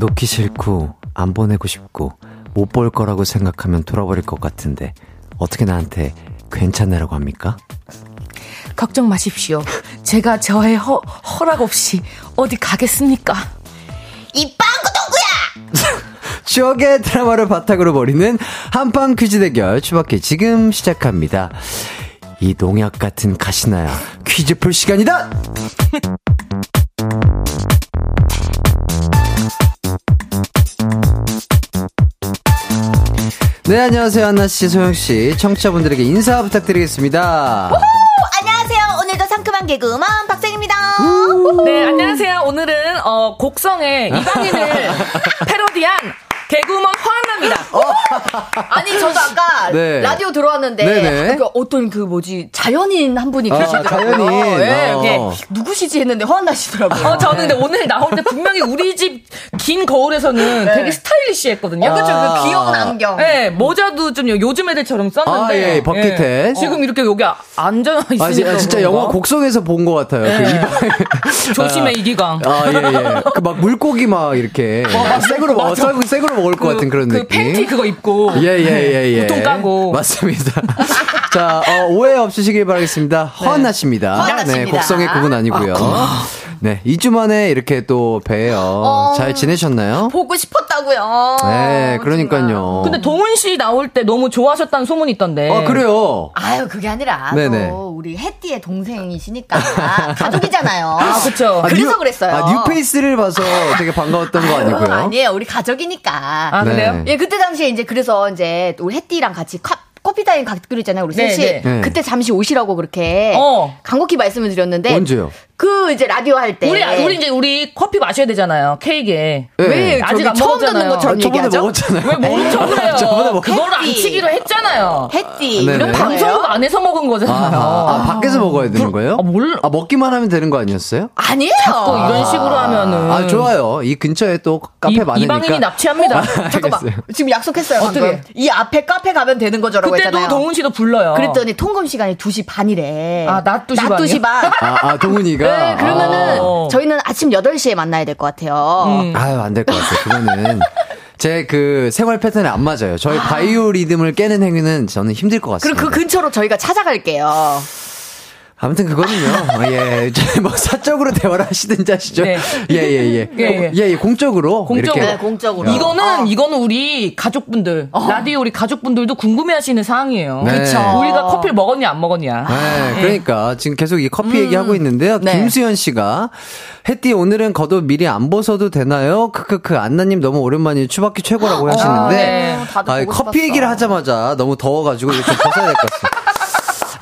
놓기 싫고, 안 보내고 싶고, 못 볼 거라고 생각하면 돌아버릴 것 같은데, 어떻게 나한테 괜찮으라고 합니까?
걱정 마십시오. 제가 저의 허, 허락 없이 어디 가겠습니까?
이 빵구 똥구야!
추억의 드라마를 바탕으로 벌이는 한판 퀴즈 대결 추바키 지금 시작합니다. 이 농약 같은 가시나야 퀴즈 풀 시간이다! 네, 안녕하세요. 한나씨, 소영씨. 청취자분들에게 인사 부탁드리겠습니다.
안녕하세요. 오늘도 상큼한 개그우먼 박생입니다.
네, 안녕하세요. 오늘은 어, 곡성의 이방인을 패러디한 개그우먼 허한나입니다.
아니 저도 아까
네.
라디오 들어왔는데
네네.
그 어떤 그 뭐지 자연인 한 분이
아,
계시더라고요.
자연인.
예,
어.
네. 누구시지 했는데 허한나 씨더라고요.
어, 저는 근데 오늘 나올 때 분명히 우리 집 긴 거울에서는 되게 스타일리시했거든요.
그쵸,
아.
그 귀여운 안경.
네, 모자도 좀 요즘 애들처럼 썼는데.
아, 예, 버킷햇.
예. 지금 이렇게 여기 앉아
아,
있으니까.
진- 아, 진짜
그런가?
영화 곡성에서 본 것 같아요. 그 이방.
조심해, 이기광.
아, 예, 예. 그 막 물고기 막 이렇게. 생으로 먹, 생으로, 생으로 먹을 것 같은 그런
그
느낌.
팬티 그거 입고.
예, 예, 예, 예.
우통 까고.
맞습니다. 자, 어, 오해 없으시길 바라겠습니다. 허한나 씨입니다. 네. 곡성의 그분 아니고요. 네, 2주 만에 이렇게 또 뵈요.
어.
잘 지내셨나요?
보고 싶었다고요.
네, 그러니까요.
근데 동훈 씨 나올 때 너무 좋아하셨다는 소문이 있던데.
아, 그래요.
아유 그게 아니라
네네.
또 우리 혜띠의 동생이시니까 가족이잖아요.
아, 그쵸.
그래서
뉴-
그랬어요.
아, 뉴페이스를 봐서 되게 반가웠던 거 아니고요.
아니에요. 우리 가족이니까.
아, 그래요?
네.
예, 그때 당시에 이제 그래서 이제 우리 혜띠랑 같이 컵 커피 타임 가기로 했잖아요, 우리
네,
셋이.
네.
네.
그때 잠시 오시라고 그렇게
어.
간곡히 말씀을 드렸는데
언제요?
그 이제 라디오 할 때.
우리 우리 이제 우리 커피 마셔야 되잖아요. 케이크에.
네.
왜
아직 안
처음 듣는
먹었잖아요.
것처럼
저번에
얘기하죠?
먹었잖아요.
왜 모른 척을 해요?
저번에 먹-
그거를 안. 치기로 했잖아요.
햇띠
네네.
이런
방송국
거예요?
안에서 먹은 거잖아요.
아하. 아, 밖에서 먹어야 되는 거예요?
아, 몰라.
아, 먹기만 하면 되는 거 아니었어요?
아니에요.
또 이런 식으로 하면은
아, 좋아요. 이 근처에 또 카페
이,
많으니까.
이방인이 납치합니다.
잠깐만.
알겠어요.
지금 약속했어요.
어떻게?
방금. 이 앞에 카페 가면 되는 거죠라고
그때도
했잖아요.
동훈 씨도 불러요.
그랬더니 통금 시간이 2시 반이래.
아, 낮 2시
낮 2시 반.
아, 아, 동훈이가.
네, 그러면은
어.
저희는 아침 8시에 만나야 될 것 같아요.
음.
아, 아유, 안 될 것 같아요. 그거는. 제그 생활 패턴에 안 맞아요. 저희 바이오 리듬을 깨는 행위는 저는 힘들 것
그럼
같습니다.
그 근처로 저희가 찾아갈게요.
아무튼 그거는요. 어, 예, 저희 뭐 사적으로 대화를 하시든지 하시죠.
네.
예, 예, 예.
예, 예.
예, 예, 공적으로.
공적으로.
이렇게.
네, 공적으로.
이거는
어.
이거는 우리 가족분들 라디오 우리 가족분들도 궁금해 하시는 사항이에요.
네.
그쵸.
우리가 커피를 먹었냐 안 먹었냐.
네, 그러니까 지금 계속 이 커피
음.
얘기하고 있는데요.
네.
김수현 씨가 햇띠 오늘은 겉옷 미리 안 벗어도 되나요? 크크크 안나님 너무 오랜만에 추바퀴 최고라고 하시는데
네.
다들
아, 커피
싶었어.
얘기를 하자마자 너무 더워가지고 이거 좀 벗어야 될 것 같습니다.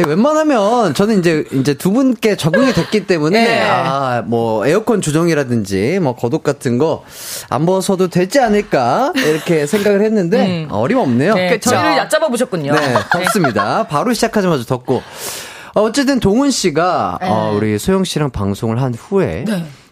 예, 웬만하면 저는 이제 이제 두 분께 적응이 됐기 때문에
네.
아뭐 에어컨 조정이라든지 뭐 겉옷 같은 거 안 벗어도 되지 않을까 이렇게 생각을 했는데 어림없네요.
네,
그쵸.
저희를 얕잡아 보셨군요.
네, 덥습니다. 바로 시작하자마자 덥고. 어, 어쨌든 동훈 씨가 어, 우리 소영 씨랑 방송을 한 후에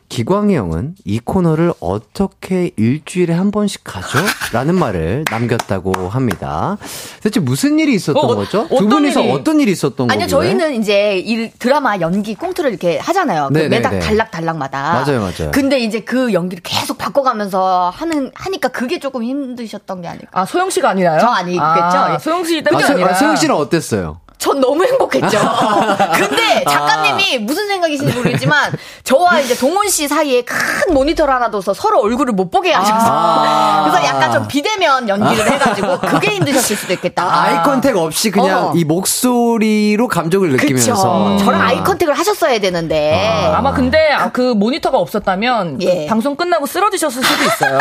기광이 형은 이 코너를 어떻게 일주일에 한 번씩 가죠? 라는 말을 남겼다고 합니다. 대체 무슨 일이 있었던
어,
거죠? 두 분이서
일이?
어떤 일이 있었던 거예요?
아니요, 저희는 이제 이 드라마 연기 꽁트를 이렇게 하잖아요. 그. 매달 단락단락마다.
맞아요, 맞아요.
근데 이제 그 연기를 계속 바꿔가면서 하는, 하니까 그게 조금 힘드셨던 게 아닐까.
아 소영 씨가 아니라요?
저 아니겠죠?
아,
예.
소영 씨
아,
때문에
소,
아니라.
아, 소영 씨는 어땠어요?
전 너무 행복했죠. 근데 작가님이 무슨 생각이신지 모르겠지만 저와 이제 동훈 씨 사이에 큰 모니터를 하나 둬서 서로 얼굴을 못 보게 하셨어요.
아.
그래서 약간 좀 비대면 연기를 해가지고 그게 힘드셨을 수도 있겠다.
아, eye contact 없이 그냥
어.
이 목소리로 감정을 느끼면서.
그쵸. 저랑 eye contact을 하셨어야 되는데.
아 마 근데 아, 그 모니터가 없었다면 그
예.
방송 끝나고 쓰러지셨을 수도 있어요.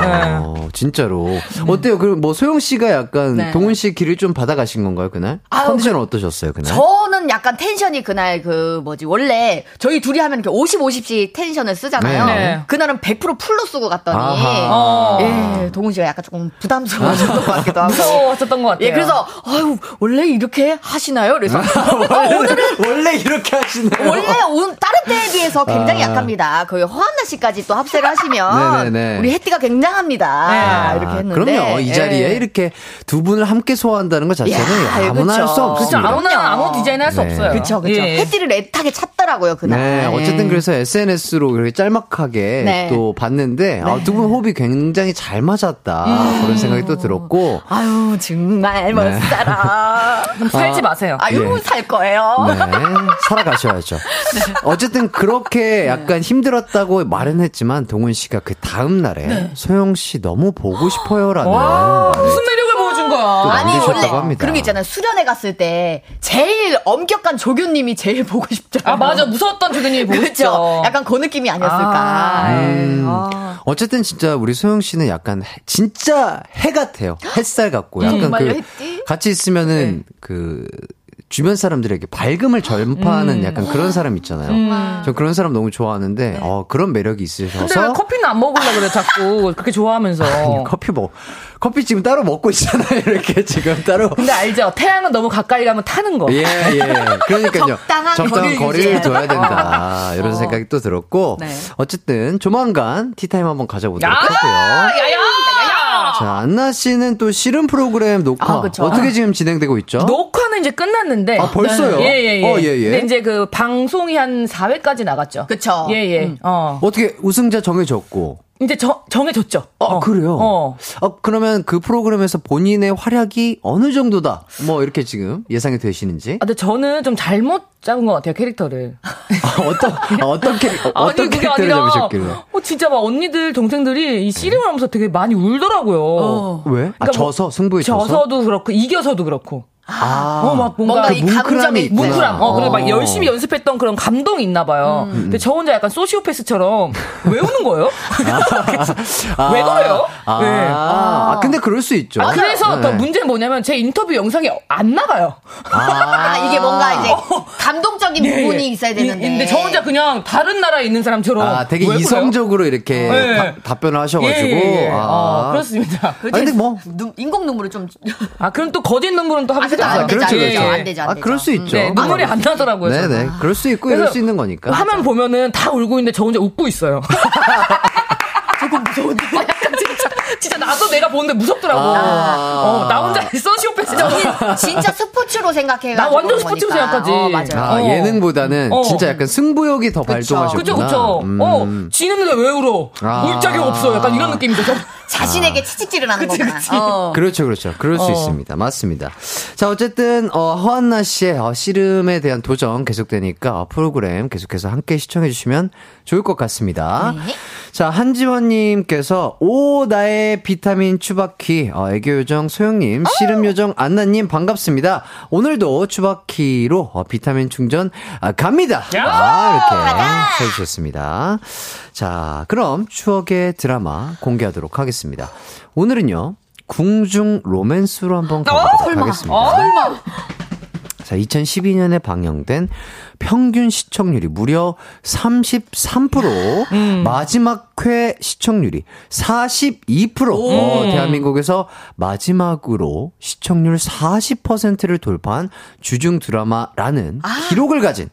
네.
어, 진짜로. 어때요? 그럼 뭐 소영 씨가 약간
네.
동훈 씨 길을 좀 받아가신 건가요, 그날?
아유,
컨디션 은 어떠셨어요, 그날?
저는 약간 텐션이 그날 그 뭐지 원래 저희 둘이 하면 이렇게 50, 50씩 텐션을 쓰잖아요.
네.
네.
그날은 100% 풀로 쓰고 갔더니
아하.
어.
예 동훈 씨가 약간 조금 부담스러워졌던 것 같기도 하고.
무서웠었던 것 같아요.
예, 그래서 아유 원래 이렇게 하시나요? 그래서
원래, 원래 이렇게 하시네요.
원래 온 다른 때에 비해서 굉장히
아.
약합니다. 그 허한나 씨까지 또 합세를 하시면
네네네.
우리 혜띠가 굉장합니다.
네.
이렇게 했는데.
그럼요. 이 자리에
예.
이렇게 두 분을 함께 소화한다는 것 자체는
야,
아무나 할수
그쵸.
그렇죠. 아무나 아무 디자인 할수
네.
없어요.
그쵸, 그쵸.
예.
혜띠를 애타게 찾더라고요, 그날.
네, 어쨌든 그래서 SNS로 그렇게 짤막하게
네.
또 봤는데 아, 두 분 호흡이 굉장히 잘 맞았다
음.
그런 생각이 또 들었고
아유, 정말 못
네.
살아.
살지 마세요.
아유,
예.
살 거예요.
네, 살아가셔야죠. 어쨌든 그렇게 약간 힘들었다고 말은 했지만 동훈 씨가 그 다음 날에 소영 씨 너무 보고 싶어요라는
와,
말을
무슨 매
또
거야.
아니,
남기셨다고
원래
합니다.
그런 게 있잖아요. 수련회 갔을 때 제일 엄격한 조교님이 제일 보고 싶잖아요.
아, 맞아. 무서웠던 조교님이 보고. 싶죠.
약간 그 느낌이 아니었을까.
아,
음,
아.
어쨌든 진짜 우리 소영 씨는 약간 해- 진짜 해 같아요. 햇살 같고 약간
정말요,
그? 같이 있으면은 그 주변 사람들에게 밝음을 전파하는 약간 그런 사람 있잖아요. 저 그런 사람 너무 좋아하는데 어, 그런 매력이
근데 왜
있으셔서
커피는 안 먹으려 그래, 자꾸. 그렇게 좋아하면서.
아니, 커피 먹 커피 지금 따로 먹고 있잖아요. 이렇게 지금 따로
근데 알죠? 태양은 너무 가까이 가면 타는 거.
예, 예. 그러니까요.
적당한
적당한
거리를
둬야 된다. 이런 생각이 또 들었고.
네.
어쨌든 조만간 티타임 한번 가져보도록
야!
하고요.
야야!
자, 안나 씨는 또 씨름 프로그램 녹화
아, 그쵸.
어떻게 지금 진행되고 있죠?
녹화는 이제 끝났는데.
아, 벌써요?
예, 예, 예.
어, 예, 예.
근데 이제 그 방송이 한 4회까지 나갔죠.
그쵸.
예, 예. 어.
어떻게 우승자 정해졌고.
이제 정, 정해졌죠.
아,
어.
그래요?
어.
어, 그러면 그 프로그램에서 본인의 활약이 어느 정도다? 뭐 이렇게 지금 예상이 되시는지?
아, 근데 저는 좀 잘못 잡은 것 같아요, 캐릭터를.
아, 어떤, 아, 어떤 캐릭, 어떤
아니, 그게
캐릭터를
아니라,
잡으셨길래?
어, 진짜 막 언니들, 동생들이 이 씨름을 하면서 되게 많이 울더라고요.
왜? 아,
그러니까 뭐
져서? 승부에 져서?
져서도 그렇고, 이겨서도 그렇고.
아.
어, 막 뭔가.
뭔가 이
뭉클함이.
뭉클함. 어, 그리고 막
어.
열심히 연습했던 그런 감동이 있나 봐요. 근데 저 혼자 약간 소시오패스처럼 왜 우는 거예요?
아.
왜 그래요?
아,
네.
아, 아, 근데 그럴 수 있죠.
아, 그래서
네.
더 문제는 뭐냐면 제 인터뷰 영상이 안 나가요.
아,
아, 이게 뭔가 이제
어.
감동적인
예,
부분이
예.
있어야 되는데.
이- 근데 저 혼자 그냥 다른 나라에 있는 사람처럼.
아, 되게? 이성적으로 이렇게
네.
다- 답변을 하셔가지고.
예, 예, 예.
아.
어, 그렇습니다.
아니, 근데 뭐.
눈- 인공 눈물을 좀
아, 그럼 또 거짓 눈물은 또 하기
아, 그거 안
싫어요.
되죠, 안
그렇죠,
되죠,
그렇죠.
안 되죠, 안
아,
되죠.
그럴 수 있죠.
네, 눈물이 안 나더라고요. 저는.
네네. 그럴 수 있고 이럴 수 있는 거니까.
화면 보면은 다 울고 있는데 저 혼자 웃고 있어요. 조금 무서운데. 진짜, 진짜 나도 내가 보는데 무섭더라고.
아.
어, 나 혼자 소시오패스.
저는 진짜 스포츠로 생각해가지고.
나 완전 스포츠로. 생각하지.
어, 맞아요.
아,
어.
예능보다는
어.
진짜 약간 승부욕이 더 발동하셨구나.
그쵸, 그쵸.
음.
어, 지는데 왜 울어?
아.
울 자격 없어. 약간 이런 느낌이죠. 저-
자신에게 치직질을 하는 거구나.
그치.
어.
그렇죠, 그렇죠. 그럴 수
어.
있습니다. 맞습니다. 자, 어쨌든, 어, 허한나 씨의 어, 씨름에 대한 도전 계속되니까 어, 프로그램 계속해서 함께 시청해 주시면 좋을 것 같습니다.
네.
자, 한지원님께서, 오, 나의 비타민 추바키, 어, 애교요정 소영님, 씨름요정 안나님 반갑습니다. 오늘도 추바키로 어, 비타민 충전 아, 갑니다. 아, 이렇게 해주셨습니다. 자, 그럼 추억의 드라마 공개하도록 하겠습니다. 오늘은요, 궁중 로맨스로 한번 가보도록 하겠습니다.
어?
자, 2012년에 방영된 평균 시청률이 무려 33%, 마지막 회 시청률이 42%, 어, 대한민국에서 마지막으로 시청률 40%를 돌파한 주중 드라마라는 기록을 가진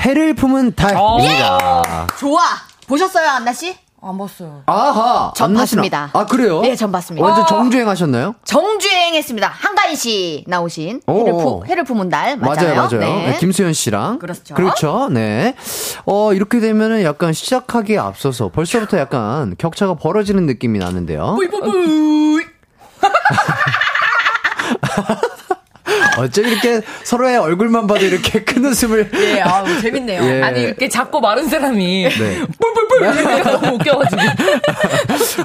해를 품은 달입니다.
좋아. 보셨어요, 안나 씨?
안 봤어요.
아하,
전 봤습니다.
아, 그래요?
네, 전 봤습니다.
완전 정주행 하셨나요?
정주행 했습니다. 한가인 씨 나오신
오.
해를, 푸, 해를 품은 달 맞아요.
맞아요, 맞아요.
네.
네, 김수현 씨랑.
그렇죠.
그렇죠. 네. 어, 이렇게 되면은 약간 시작하기에 앞서서 벌써부터 약간 격차가 벌어지는 느낌이 나는데요.
뿌이뿌이.
어쩜 이렇게 서로의 얼굴만 봐도 이렇게 큰 웃음을.
예, 아 재밌네요.
예.
아니, 이렇게 작고 마른 사람이.
네.
뿔뿔뿔 너무 웃겨가지고.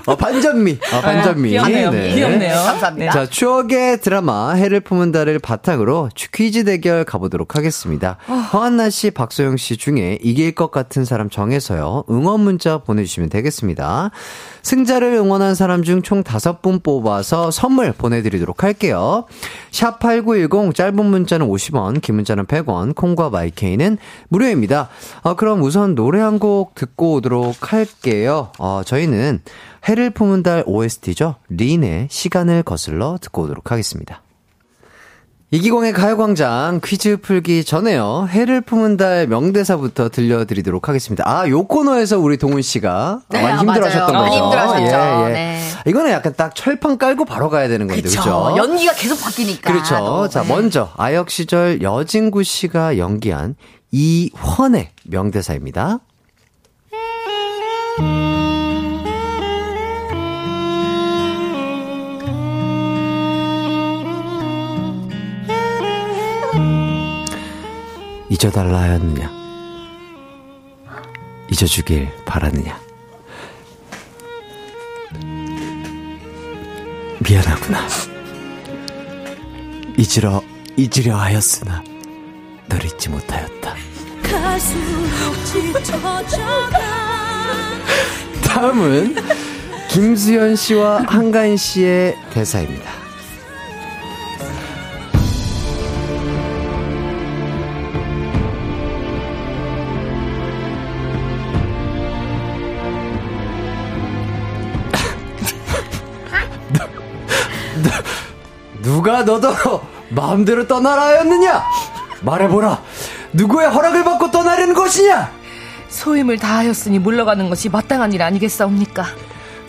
어, 반전미. 어, 반전미.
귀엽네요.
네.
귀엽네요.
감사합니다.
자, 추억의 드라마 해를 품은 달을 바탕으로 퀴즈 대결 가보도록 하겠습니다. 허한나 씨, 박소영 씨 중에 이길 것 같은 사람 정해서요. 응원 문자 보내주시면 되겠습니다. 승자를 응원한 사람 중총 5분 뽑아서 선물 보내드리도록 할게요. 샵8910 짧은 문자는 50원, 긴 문자는 100원, 콩과 마이케이는 무료입니다. 어, 그럼 우선 노래 한 곡 듣고 오도록 할게요. 어, 저희는 해를 품은 달 OST죠. 린의 시간을 거슬러 듣고 오도록 하겠습니다. 이기광의 가요광장 퀴즈 풀기 전에요. 해를 품은 달 명대사부터 들려드리도록 하겠습니다. 아, 요 코너에서 우리 동훈 씨가
네,
많이
아,
힘들어하셨던. 거죠.
많이 힘들어하셨죠.
예, 예.
네.
이거는 약간 딱 철판 깔고 바로 가야 되는 건데,
그쵸.
그죠?
연기가 계속 바뀌니까.
그렇죠.
또.
자,
네.
먼저 아역 시절 여진구 씨가 연기한 이헌의 명대사입니다. 잊어달라 하였느냐? 잊어주길 바라느냐? 미안하구나. 잊으려, 잊으려 하였으나, 널 잊지 못하였다. 다음은 김수현 씨와 한가인 씨의 대사입니다. 누가 너도 마음대로 떠나라 하였느냐? 말해보라. 누구의 허락을 받고 떠나려는 것이냐?
소임을 다하였으니 물러가는 것이 마땅한 일 아니겠사옵니까?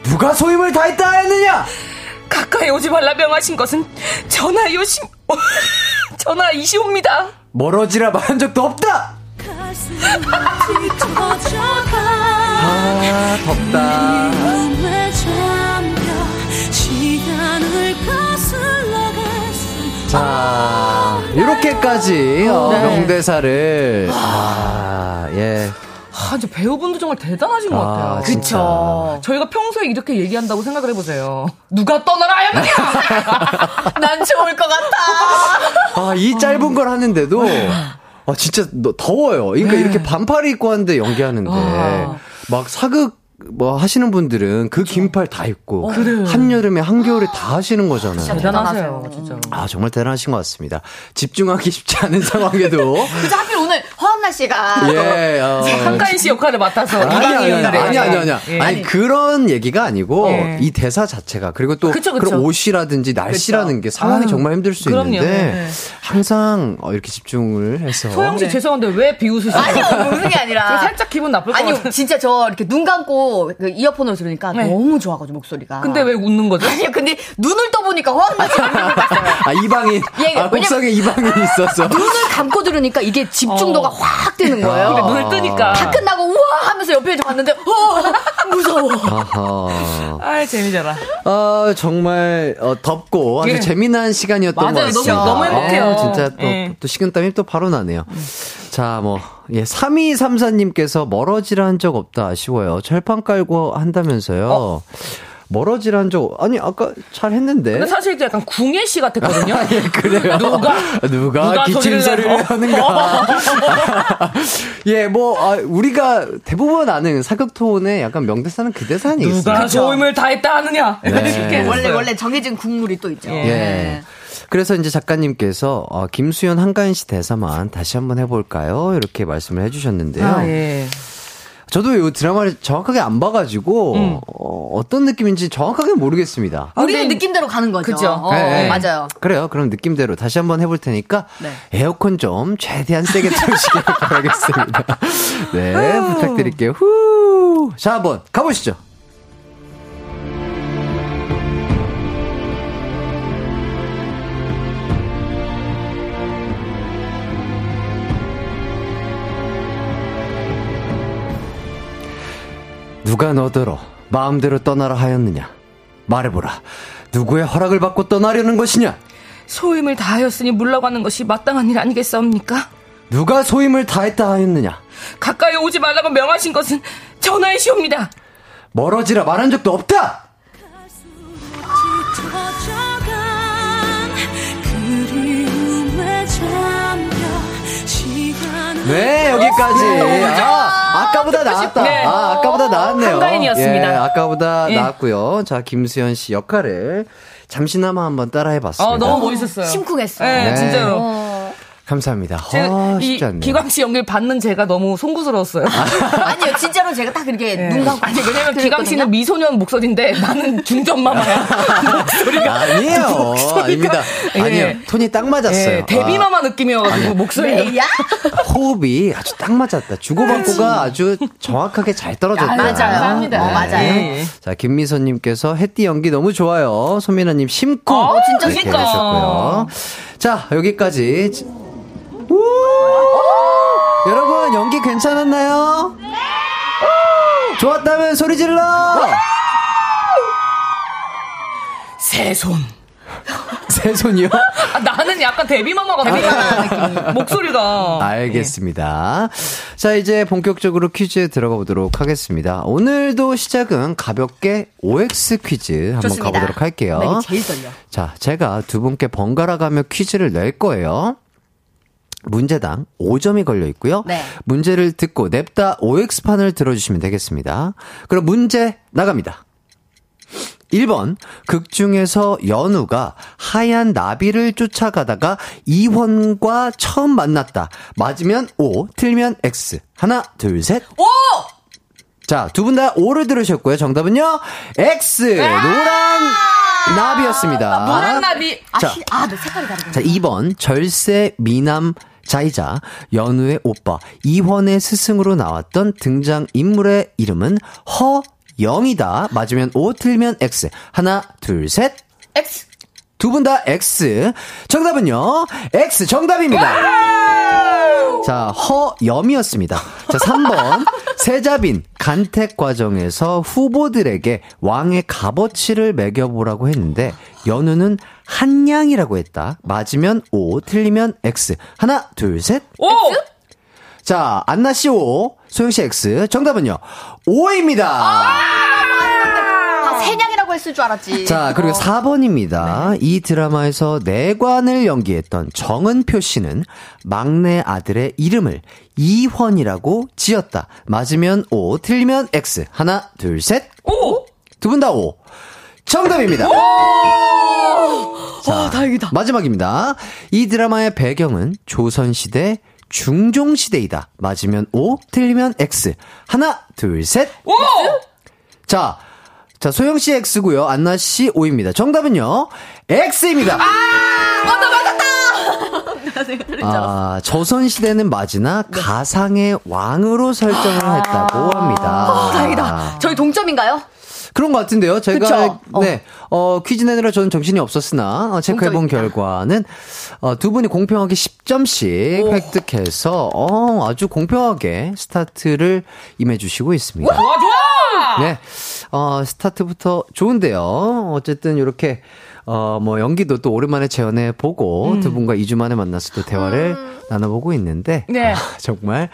누가 소임을 다했다 하였느냐?
가까이 오지 말라 명하신 것은 전하이오심, 전하이시옵니다.
멀어지라 말한 적도 없다! 아, 덥다. 자, 이렇게까지 어,
네.
명대사를 아, 예.
아, 저 배우분도 정말 대단하신 것
아,
같아요.
그쵸.
저희가 평소에 이렇게 얘기한다고 생각을 해보세요. 누가 떠나라 하였느냐?
난 좋을 것 같아.
아, 이 짧은 걸 하는데도 아, 진짜 너- 더워요. 그러니까 이렇게 반팔 입고 하는데 연기하는데
아.
막 사극 뭐 하시는 분들은 그 긴팔 다 입고 한여름에 한겨울에 다 하시는 거잖아요.
대단하세요, 진짜.
아 정말 대단하신 것 같습니다. 집중하기 쉽지 않은 상황에도
그죠 하필 오늘 허 한나 씨가
예, 어,
한가인 씨 역할을 맡아서
아니, 아니, 아니. 아니, 아니, 아니, 아니.
예.
아니, 그런 얘기가 아니고,
예.
이 대사 자체가, 그리고 또,
그쵸, 그쵸.
그런 옷이라든지 날씨라는 게 상황이
아유,
정말 힘들 수
그럼요.
있는데,
예.
항상 어, 이렇게 집중을 해서.
소영 씨 죄송한데 왜 비웃으세요?
아니요 무슨 게
저
아니라
살짝 기분 나쁠 것
아니
같아요.
진짜 저 이렇게 눈 감고 그 이어폰으로 들으니까
네.
너무 좋아가지고 목소리가.
근데 왜 웃는 거죠?
아니요 근데 눈을 떠보니까 허한나 씨 얼굴을 봤어요.
아, 이방인.
예,
아,
왜냐면-
옥상에 이방인이 있어서.
눈을 감고 들으니까 이게 집중도가
어.
확 되는 거예요.
근데
눈을 뜨니까.
다 끝나고 우와 하면서 옆에 좀 봤는데 어 무서워.
아하.
아 재미져라.
아, 정말, 어, 덥고 아주
예.
재미난 시간이었던
맞아요.
것 같습니다.
너무- 너무 행복해요.
아, 진짜 또,
예.
또 식은땀이 또 바로 나네요. 자, 뭐, 예, 3234님께서 멀어지란 적 없다 아쉬워요. 철판 깔고 한다면서요. 멀어지란 적, 아니, 아까 잘 했는데.
근데 사실 이제 약간 궁예 씨 같았거든요.
예, 그래요.
누가
누가,
누가
기침
소리를
소리를
내서?
하는가. 예, 뭐, 아, 우리가 대부분 아는 사극톤의 약간 명대사는 그 대사 아니겠습니까?
누가 소임을 다했다 하느냐.
네.
원래. 원래 정해진 국물이 또 있죠.
예. 그래서 이제 작가님께서 어, 김수현 한가인 씨 대사만 다시 한번 해볼까요? 이렇게 말씀을 해주셨는데요.
아, 예.
저도 이 드라마를 정확하게 안 봐가지고
음.
어, 떤 느낌인지 정확하게 모르겠습니다.
우리는 느낌대로 가는 거죠.
그죠.
어,
네.
맞아요.
그래요. 그럼 느낌대로 다시 한번 해볼 테니까
네.
에어컨 좀 최대한 세게 틀시길 바라겠습니다. 네, 부탁드릴게요. 후. 자, 한번 가보시죠. 누가 너더러 마음대로 떠나라 하였느냐? 말해보라. 누구의 허락을 받고 떠나려는 것이냐?
소임을 다하였으니 물러가는 것이 마땅한 일 아니겠사옵니까?
누가 소임을 다했다 하였느냐?
가까이 오지 말라고 명하신 것은 전하의 시옵니다.
멀어지라 말한 적도 없다! 네, 여기까지. 아, 아까보다 나았다.
네.
아, 아까보다 나았네요.
한가인이었습니다.
예, 아까보다
예.
나았고요. 자, 김수현 씨 역할을 잠시나마 한번 따라해봤습니다.
아, 너무 멋있었어요.
심쿵했어요.
네,
네.
진짜로.
어.
감사합니다.
제가
아,
이
쉽지 않네요.
기광 씨 연기를 받는 제가 너무 송구스러웠어요.
아니요, 진짜로 제가 딱 이렇게 눈 감고.
아니, 왜냐면 기광. 씨는 미소년 목소리인데 나는 중전마마야. 목소리가.
아니에요. 아닙니다.
예.
아니요. 톤이 딱 맞았어요.
예, 데뷔마마 느낌이어가지고 목소리가.
아, 호흡이 아주 딱 맞았다. 주고받고가 아주 정확하게 잘 떨어졌다.
아, 맞아요.
감사합니다.
어, 맞아요.
예, 예.
자, 김미선님께서 햇띠 연기 너무 좋아요. 소민아님 심쿵.
어, 진짜.
해주셨고요. 자, 여기까지. 지- 우! 여러분, 연기 괜찮았나요? 좋았다면 소리 질러!
새손.
세 손이요?
아, 나는 약간 데뷔마마 같아. 목소리가.
알겠습니다. 자, 이제 본격적으로 퀴즈에 들어가 보도록 하겠습니다. 오늘도 시작은 가볍게 OX 퀴즈 한번
좋습니다.
가보도록 할게요.
나 이거 제일 떨려.
자, 제가 두 분께 번갈아 가며 퀴즈를 낼 거예요. 문제당 5점이 걸려 있고요.
네.
문제를 듣고 냅다 OX판을 들어주시면 되겠습니다. 그럼 문제 나갑니다. 1번, 극 중에서 연우가 하얀 나비를 쫓아가다가 이원과 처음 만났다. 맞으면 O, 틀면 X. 하나, 둘, 셋.
오!
자, 두 분 다 O를 들으셨고요. 정답은요, X. 노란 나비였습니다.
노란 나비.
아,
자.
아, 너 색깔이 다르구나.
자, 2번 절세 미남 자이자 연우의 오빠 이원의 스승으로 나왔던 등장 인물의 이름은 허영이다. 맞으면 O, 틀면 X. 하나, 둘, 셋.
X.
두 분 다 X. 정답은요, X 정답입니다. 자, 허염이었습니다. 자, 3번. 세자빈 간택 과정에서 후보들에게 왕의 값어치를 매겨보라고 했는데, 연우는 한양이라고 했다. 맞으면 O, 틀리면 X. 하나, 둘, 셋.
오!
자, 안나 씨 O, 소영 씨 X. 정답은요, O입니다.
아, 세냥이라고 드라마 있을 줄 알았지.
자, 그리고
어.
4번입니다. 이 드라마에서 내관을 연기했던 정은표 씨는 막내 아들의 이름을 이환이라고 지었다. 맞으면 O, 틀리면 X. 하나, 둘, 셋.
오!
두 분 다 O. 정답입니다. 자,
다행이다.
마지막입니다. 이 드라마의 배경은 조선시대 중종시대이다. 맞으면 O, 틀리면 X. 하나, 둘, 셋.
오!
자, 자, 소영 씨 X고요 안나 씨 O입니다. 정답은요, X입니다. 아, 조선시대는 맞으나 가상의 왕으로 설정을 했다고 합니다.
어, 다행이다. 저희 동점인가요?
그런 것 같은데요. 제가
그쵸? 어.
네, 어, 퀴즈 내느라 저는 정신이 없었으나 어, 체크해본. 결과는 어, 두 분이 공평하게 10점씩 획득해서 어, 아주 공평하게 스타트를 임해주시고 있습니다.
좋아, 좋아!
네, 어, 스타트부터 좋은데요. 어쨌든 이렇게 어, 뭐 연기도 또 오랜만에 재연해 보고 두 분과 2주 만에 만나서 또 대화를 나눠보고 있는데
네.
아, 정말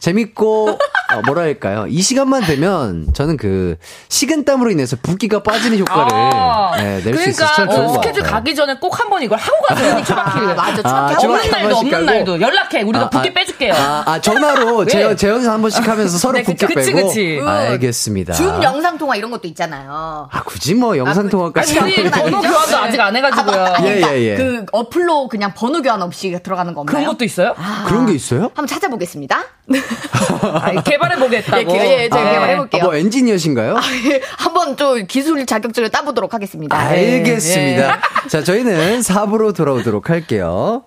재밌고 어, 뭐랄까요 이 시간만 되면 저는 그 식은땀으로 인해서 붓기가 빠지는 효과를
아,
네, 낼수
그러니까
있어서 참 좋은
어,
것
스케줄
같아요.
가기 전에 꼭 한 번 이걸 하고 가세요.
맞아,
아,
추바키
추바키
없는
한
날도 없는? 날도 연락해. 우리가
아,
붓기
아,
빼줄게요.
아, 아, 전화로
네.
재현, 한 번씩 하면서 서로
네,
붓기
그치,
빼고.
그치.
알겠습니다.
줌 영상 통화 이런 것도 있잖아요.
아, 굳이 뭐 영상 통화까지.
아니, 우리 번호 교환도 아직 안 해가지고요.
예, 예, 예.
그 어플로 그냥 번호 교환 없이 들어가는 거 없나요?
그런 것도 있어요?
그런 게 있어요?
한번 찾아보겠습니다.
아, 개발해보겠다고.
예, 예, 제가
아,
개발해볼게요.
아, 뭐 엔지니어신가요?
한번 좀 기술 자격증을 따보도록 하겠습니다.
알겠습니다. 자, 저희는 4부로 돌아오도록 할게요.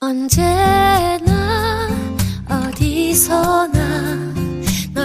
언제나 어디서나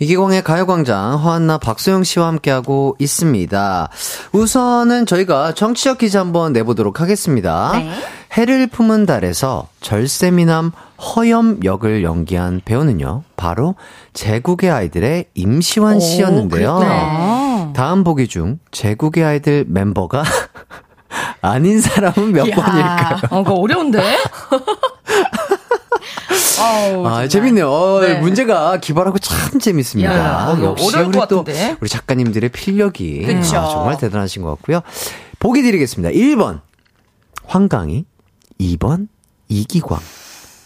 이기광의 가요광장 허한나 박소영 씨와 함께하고 있습니다. 우선은 저희가 청취자 퀴즈 한번 내보도록 하겠습니다.
네.
해를 품은 달에서 절세미남 허염 역을 연기한 배우는요. 바로 제국의 아이들의 임시완 씨였는데요.
네.
다음 보기 중 제국의 아이들 멤버가 아닌 사람은 몇 번일까요?
어, 그거 어려운데? 아우,
아. 재밌네요. 어,
네.
문제가 기발하고 참 재밌습니다.
야,
역시 우리
것
또. 우리 작가님들의 필력이
그쵸.
아, 정말 대단하신 것 같고요. 보기 드리겠습니다. 1번 황강희, 2번 이기광,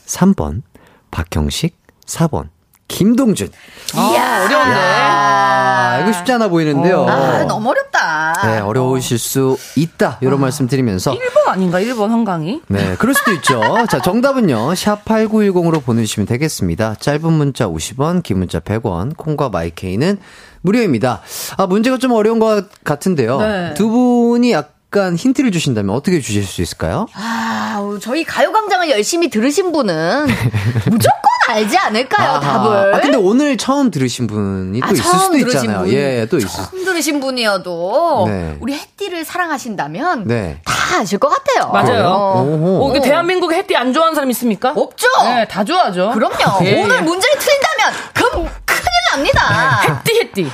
3번 박형식, 4번 김동준.
아, 어려운데.
아, 이거 쉽지 않아 보이는데요.
아, 너무 어렵다.
네, 어려우실 수 있다. 이런 말씀 드리면서
1번 아닌가? 1번 한강이?
네, 그럴 수도 있죠. 자, 정답은요. 샵 8910으로 보내주시면 되겠습니다. 짧은 문자 50원, 긴 문자 100원, 콩과 마이케이는 무료입니다. 아, 문제가 좀 어려운 것 같은데요.
네.
두 분이 약간 힌트를 주신다면 어떻게 주실 수 있을까요?
아, 저희 가요광장을 열심히 들으신 분은 무조건 알지 않을까요,
아하.
답을?
아, 근데 오늘 처음 들으신 분이 또
아,
있을
처음
수도 있잖아요.
분.
예, 또 있을
처음 들으신 분이어도
네.
우리 햇띠를 사랑하신다면
네.
다 아실 것 같아요.
맞아요.
어.
오호.
어, 그 대한민국에 햇띠 안 좋아하는 사람 있습니까?
없죠?
네, 다 좋아하죠.
그럼요.
예,
오늘
예.
문제를 틀린다면 그럼 큰일 납니다.
햇띠, 햇띠.
햇띠.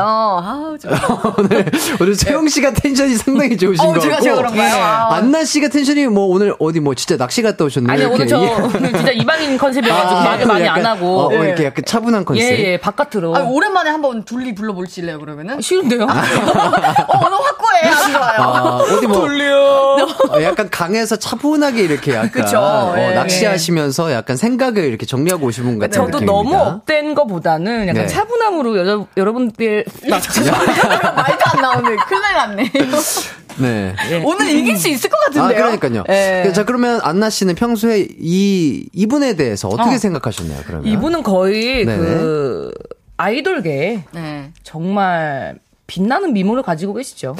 어, 아우, 좀.
오늘, 오늘 세영 씨가 텐션이 상당히 좋으신
어우,
것
제가-
같고.
제가 그런가요?
예.
아.
안나 씨가 텐션이 뭐 오늘 어디 뭐 진짜 낚시 갔다 오셨나요?
아니, 오늘
이렇게.
저,
예.
오늘 진짜 이방인 컨셉이어가지고 말을 많이 안
약간,
하고.
어, 이렇게 약간 차분한 컨셉.
예, 예, 바깥으로.
아, 오랜만에 한번 둘리 불러볼실래요, 그러면은?
싫은데요?
어, 오늘 확고해. 아주 좋아요.
아, 어디 뭐
돌려.
어, 약간 강에서 차분하게 이렇게 약간
그쵸,
어,
예.
낚시하시면서 약간 생각을 이렇게 정리하고 오신 분 같은
저도
느낌입니다.
너무 up된 거보다는 약간
네.
차분함으로 여러, 여러분들 막
말도 안 나오네. 큰일 났네.
네.
오늘 이길 수 있을 것
아,
같은데요?
그러니까요.
예.
자, 그러면 안나 씨는 평소에 이, 이분에 대해서 어떻게
어.
생각하셨나요, 그러면?
이분은 거의
네네.
그 아이돌계
네.
정말 빛나는 미모를 가지고 계시죠.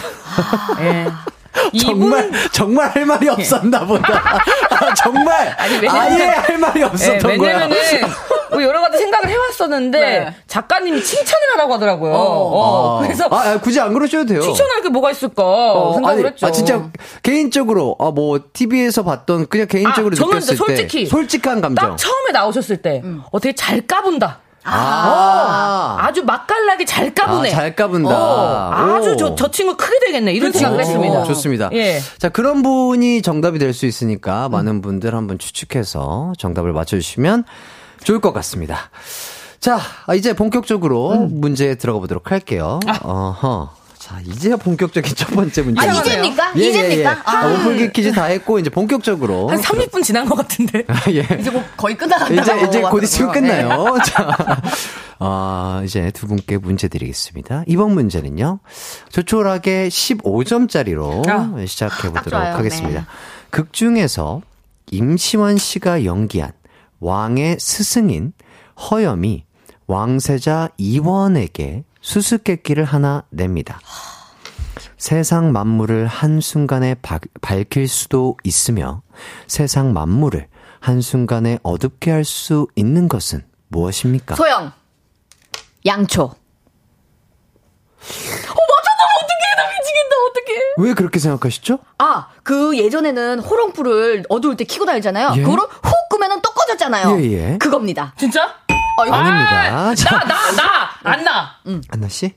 예.
정말
이분
정말 할 말이 없었나 보다. 아, 정말
아니, 왜냐면-
아예 할 말이
예,
없었던 거야.
왜냐면은 뭐 여러 가지 생각을 해왔었는데
네.
작가님이 칭찬을 하라고 하더라고요. 어,
아.
그래서
아, 아, 굳이 안 그러셔도 돼요.
칭찬할 게 뭐가 있을까
어,
생각을
아니,
했죠.
아, 진짜 개인적으로 아, 뭐 TV에서 봤던 그냥 개인적으로
아, 저는
느꼈을
솔직히
때 솔직한 감정.
딱 처음에 나오셨을 때 어떻게 잘 까분다.
아.
아 주 맛깔나게 잘 까부네.
아, 잘 까분다.
어, 아주
오.
저, 저 친구 크게 되겠네. 이런 생각을 했습니다.
오, 좋습니다.
예.
자, 그런 분이 정답이 될 수 있으니까 많은 분들 한번 추측해서 정답을 맞춰주시면 좋을 것 같습니다. 자, 아, 이제 본격적으로
음.
문제에 들어가 보도록 할게요.
아.
어허. 자, 이제야 본격적인 첫 번째 문제.
아, 이제입니까?
예, 예, 예.
이제입니까?
아,
아.
오픈기 퀴즈 다 했고, 이제 본격적으로.
한 30분 지난 것 같은데.
예.
이제 뭐 거의 끝나간다고.
이제, 이제 곧 있으면. 끝나요. 자, 아, 이제 두 분께 문제 드리겠습니다. 이번 문제는요, 조촐하게 15점짜리로
아,
시작해
딱
보도록
좋아요.
하겠습니다.
네.
극 중에서 임시완 씨가 연기한 왕의 스승인 허염이 왕세자 이원에게 수수께끼를 하나 냅니다. 세상 만물을 한순간에 바- 밝힐 수도 있으며 세상 만물을 한순간에 어둡게 할 수 있는 것은 무엇입니까?
소영. 양초.
나 미치겠다, 어떡해.
왜 그렇게 생각하시죠?
아, 그 예전에는 호롱불을 어두울 때 켜고 다니잖아요.
예?
그거를 훅 끄면은 또 꺼졌잖아요.
예, 예.
그겁니다.
진짜?
어, 이거
아닙니다. 자,
나, 나, 나! 안 나!
안나 씨?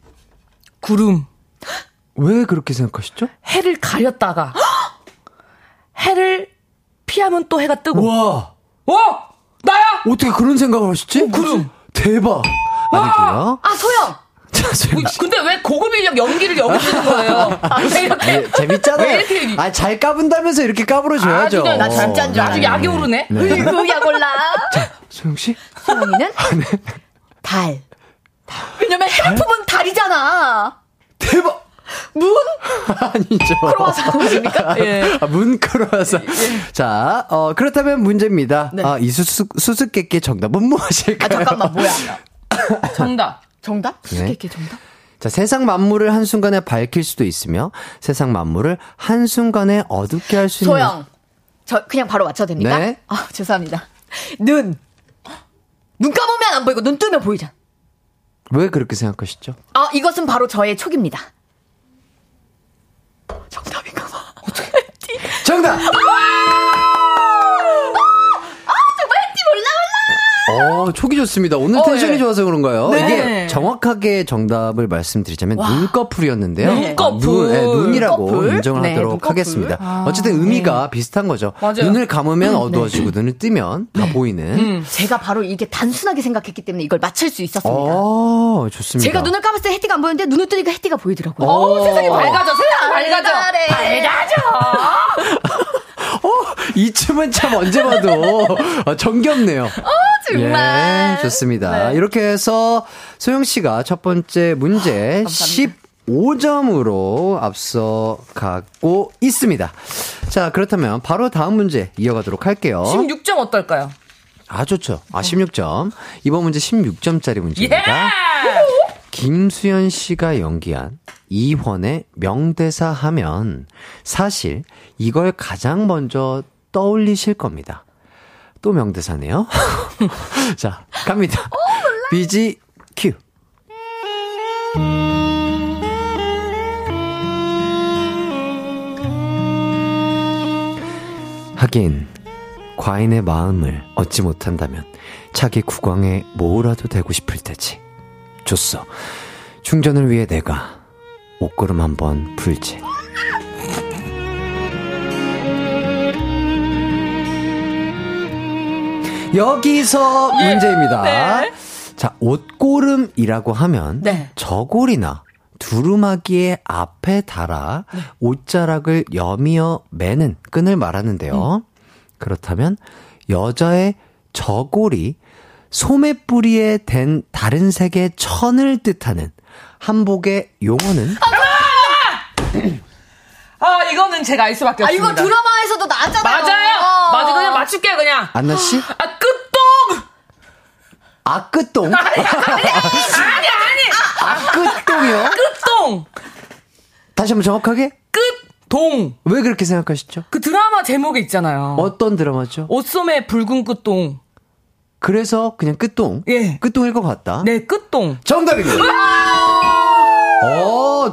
구름.
왜 그렇게 생각하시죠?
해를 가렸다가 해를 피하면 또 해가 뜨고.
와,
어! 나야!
어떻게 그런 생각을 하셨지?
구름.
대박. 아니고요.
아, 소영.
자, 씨.
근데 왜 고급 인력 연기를 여기 쓰는 거예요? 왜 이렇게?
예, 재밌잖아요.
왜 이렇게-
아, 잘 까분다면서 이렇게 까불어 줘야죠.
아, 그냥 나
진짜인 줄
아주
알았네.
약이 오르네.
으이구, 약 올라.
소영 씨?
소영이는 달. 왜냐면 해품은 달이잖아.
대박!
문?
아니죠.
크로와상입니까? 예.
아, 문 크로와상. 자, 어, 그렇다면 문제입니다.
네.
아, 이 수수, 수수께끼 정답은 무엇일까요?
아, 잠깐만, 뭐야.
정답.
정답?
네.
수수께끼 정답?
자, 세상 만물을 한순간에 밝힐 수도 있으며 세상 만물을 한순간에 어둡게 할 수 있는.
소영. 저 그냥 바로 맞춰도 됩니까?
네.
아, 죄송합니다. 눈. 눈 감으면 안 보이고 눈 뜨면 보이잖아.
왜 그렇게 생각하시죠?
아, 이것은 바로 저의 촉입니다. 정답인가 봐. 어떻게
정답! 어, 촉이 좋습니다. 오늘
어,
텐션이
예.
좋아서 그런가요?
네.
이게 정확하게 정답을 말씀드리자면 눈꺼풀이었는데요.
네.
아, 눈, 네, 눈이라고
눈꺼풀.
인정을
네,
하도록
눈꺼풀.
하겠습니다. 어쨌든 의미가 비슷한 거죠.
맞아요.
눈을 감으면 어두워지고 눈을 뜨면 다 보이는.
제가 바로 이게 단순하게 생각했기 때문에 이걸 맞출 수 있었습니다.
어, 좋습니다.
제가 눈을 감았을 때 해띠가 안 보였는데 눈을 뜨니까 해띠가 보이더라고요.
어, 세상이 밝아져, 세상이 밝아져.
달달해.
어, 이쯤은 참 언제 봐도 어, 정겹네요.
정말.
예, 좋습니다. 이렇게 해서 소영 씨가 첫 번째 문제 15점으로 앞서 가고 있습니다. 자, 그렇다면 바로 다음 문제 이어가도록 할게요.
16점 어떨까요?
아, 좋죠. 아, 16점. 이번 문제 16점짜리 문제입니다.
예!
김수현 씨가 연기한 이환의 명대사 하면 사실 이걸 가장 먼저 떠올리실 겁니다. 또 명대사네요. 자, 갑니다. 비지 큐. 하긴 과인의 마음을 얻지 못한다면 자기 국왕에 뭐라도 되고 싶을 테지. 좋소. 충전을 위해 내가 옷걸음 한번 풀지. 여기서 문제입니다. 자, 옷고름이라고 하면
네.
저고리나 두루마기의 앞에 달아 옷자락을 여미어 매는 끈을 말하는데요. 그렇다면 여자의 저고리 소매뿌리에 댄 다른 색의 천을 뜻하는 한복의 용어는
아, 이거는 제가 알 수밖에
아,
없습니다.
이거 드라마에서도 나왔잖아요.
맞아요! 맞아, 그냥 맞출게요, 그냥.
안나 씨?
아, 끝동!
아끄똥?
아니, 아니, 아니!
아끄똥이요?
끝동!
다시 한번 정확하게?
끝동!
왜 그렇게 생각하시죠?
그 드라마 제목이 있잖아요.
어떤 드라마죠?
옷소매 붉은 끝동.
그래서 그냥 끝동?
예.
끝동일 것 같다.
네, 끝동.
정답입니다.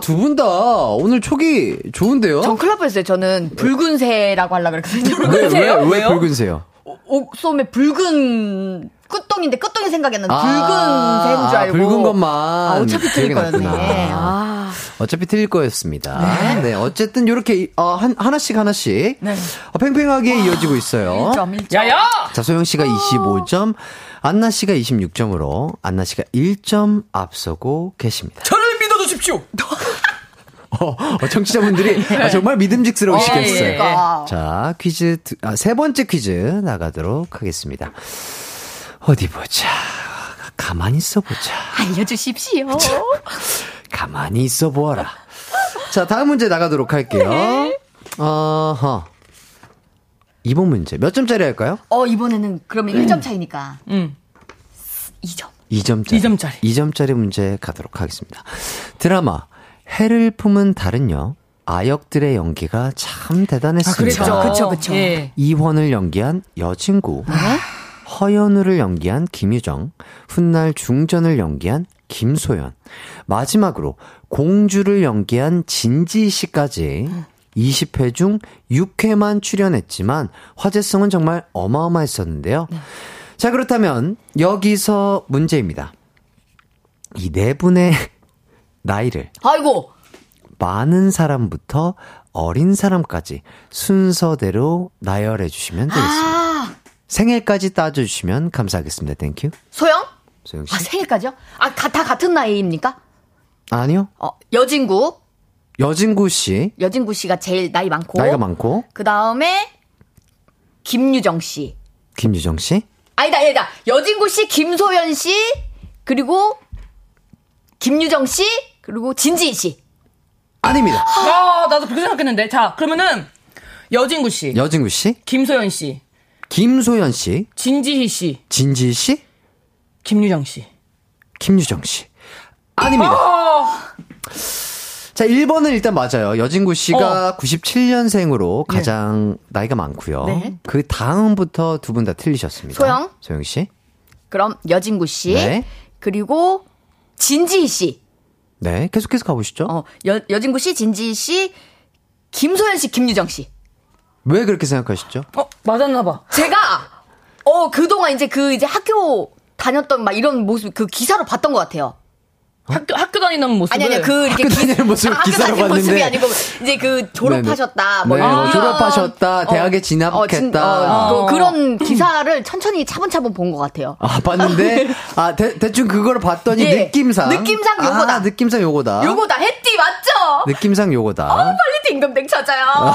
어, 두분 다 오늘 촉이 좋은데요?
전날 뻔했어요. 저는 붉은새라고 하려고 그랬거든요.
왜, 왜,
붉은새요?
왜? 붉은새요?
옥솜에 붉은 끝동인데 끝동이 생각이 안 나는데
아,
붉은새인 줄 알고.
붉은 것만
아, 어차피 틀릴 거였네.
났구나.
아.
어차피 틀릴 거였습니다. 네. 어쨌든 이렇게 어, 한 하나씩 하나씩 어, 팽팽하게 이어지고 있어요.
1점, 1점.
야야!
자, 소영 씨가 25점, 안나 씨가 26점으로 안나 씨가 1점 앞서고 계십니다.
저를 믿어주십시오!
어, 어, 청취자분들이 아, 정말 믿음직스러우시겠어요.
예, 예.
그러니까.
자, 퀴즈, 두- 아, 세 번째 퀴즈 나가도록 하겠습니다. 어디 보자. 가만히 있어 보자.
알려주십시오.
가만히 있어 보아라. 자, 다음 문제 나가도록 할게요. 어허. 이번 문제 몇 점짜리 할까요?
어, 이번에는 그러면 1점 차이니까.
응.
2점.
2점짜리.
2점짜리.
2점짜리 문제 가도록 하겠습니다. 드라마 해를 품은 달은요. 아역들의 연기가 참 대단했습니다.
그랬죠.
그쵸, 그쵸.
예.
이원을 연기한 여친구, 허연우를 연기한 김유정, 훗날 중전을 연기한 김소연, 마지막으로 공주를 연기한 진지 씨까지 20회 중 6회만 출연했지만 화제성은 정말 어마어마했었는데요. 자, 그렇다면 여기서 문제입니다. 이 네 분의 나이를
아이고.
많은 사람부터 어린 사람까지 순서대로 나열해 주시면 되겠습니다.
아,
생일까지 따져주시면 감사하겠습니다. Thank you.
소영?
소영 씨.
아, 생일까지요? 아, 가, 다 같은 나이입니까?
아니요.
어, 여진구.
여진구 씨.
여진구 씨가 제일 나이 많고.
나이가 많고.
그 다음에, 김유정 씨.
김유정 씨.
아니다, 아니다. 여진구 씨, 김소연 씨, 그리고, 김유정 씨, 그리고 진지희 씨.
아닙니다.
아, 나도 그렇게 생각했는데. 자, 그러면은, 여진구 씨,
여진구 씨.
김소연 씨,
김소연 씨.
진지희 씨,
진지 씨.
김유정 씨.
김유정 씨. 아닙니다. 자, 1번은 일단 맞아요. 여진구 씨가 97년생으로 가장 나이가 많고요.
네.
그 다음부터 두 분 다 틀리셨습니다.
소영?
소영 씨.
그럼 여진구 씨.
네.
그리고, 진지희 씨.
네, 계속해서 가보시죠.
어, 여, 여진구 씨, 진지희 씨, 김소연 씨, 김유정 씨.
왜 그렇게 생각하시죠?
어, 맞았나 봐.
제가, 어, 그동안 이제 그 이제 학교 다녔던 막 이런 모습, 그 기사로 봤던 것 같아요.
학교, 학교 다니는 모습을.
아니, 아니, 그, 이렇게.
학교 다니는 모습을
아,
기사로
다니는 모습이
봤는데.
아니고, 이제 그 졸업하셨다, 뭐,
네, 뭐 졸업하셨다, 대학에 진학했다.
어, 진- 어, 그, 런 기사를 천천히 차분차분 본 것 같아요.
아, 봤는데, 아, 대, 대충 그거를 봤더니
예.
느낌상.
느낌상 요거다.
아, 느낌상 요거다.
요거다, 해띠 맞죠?
느낌상 요거다.
빨리 딩동댕 찾아요.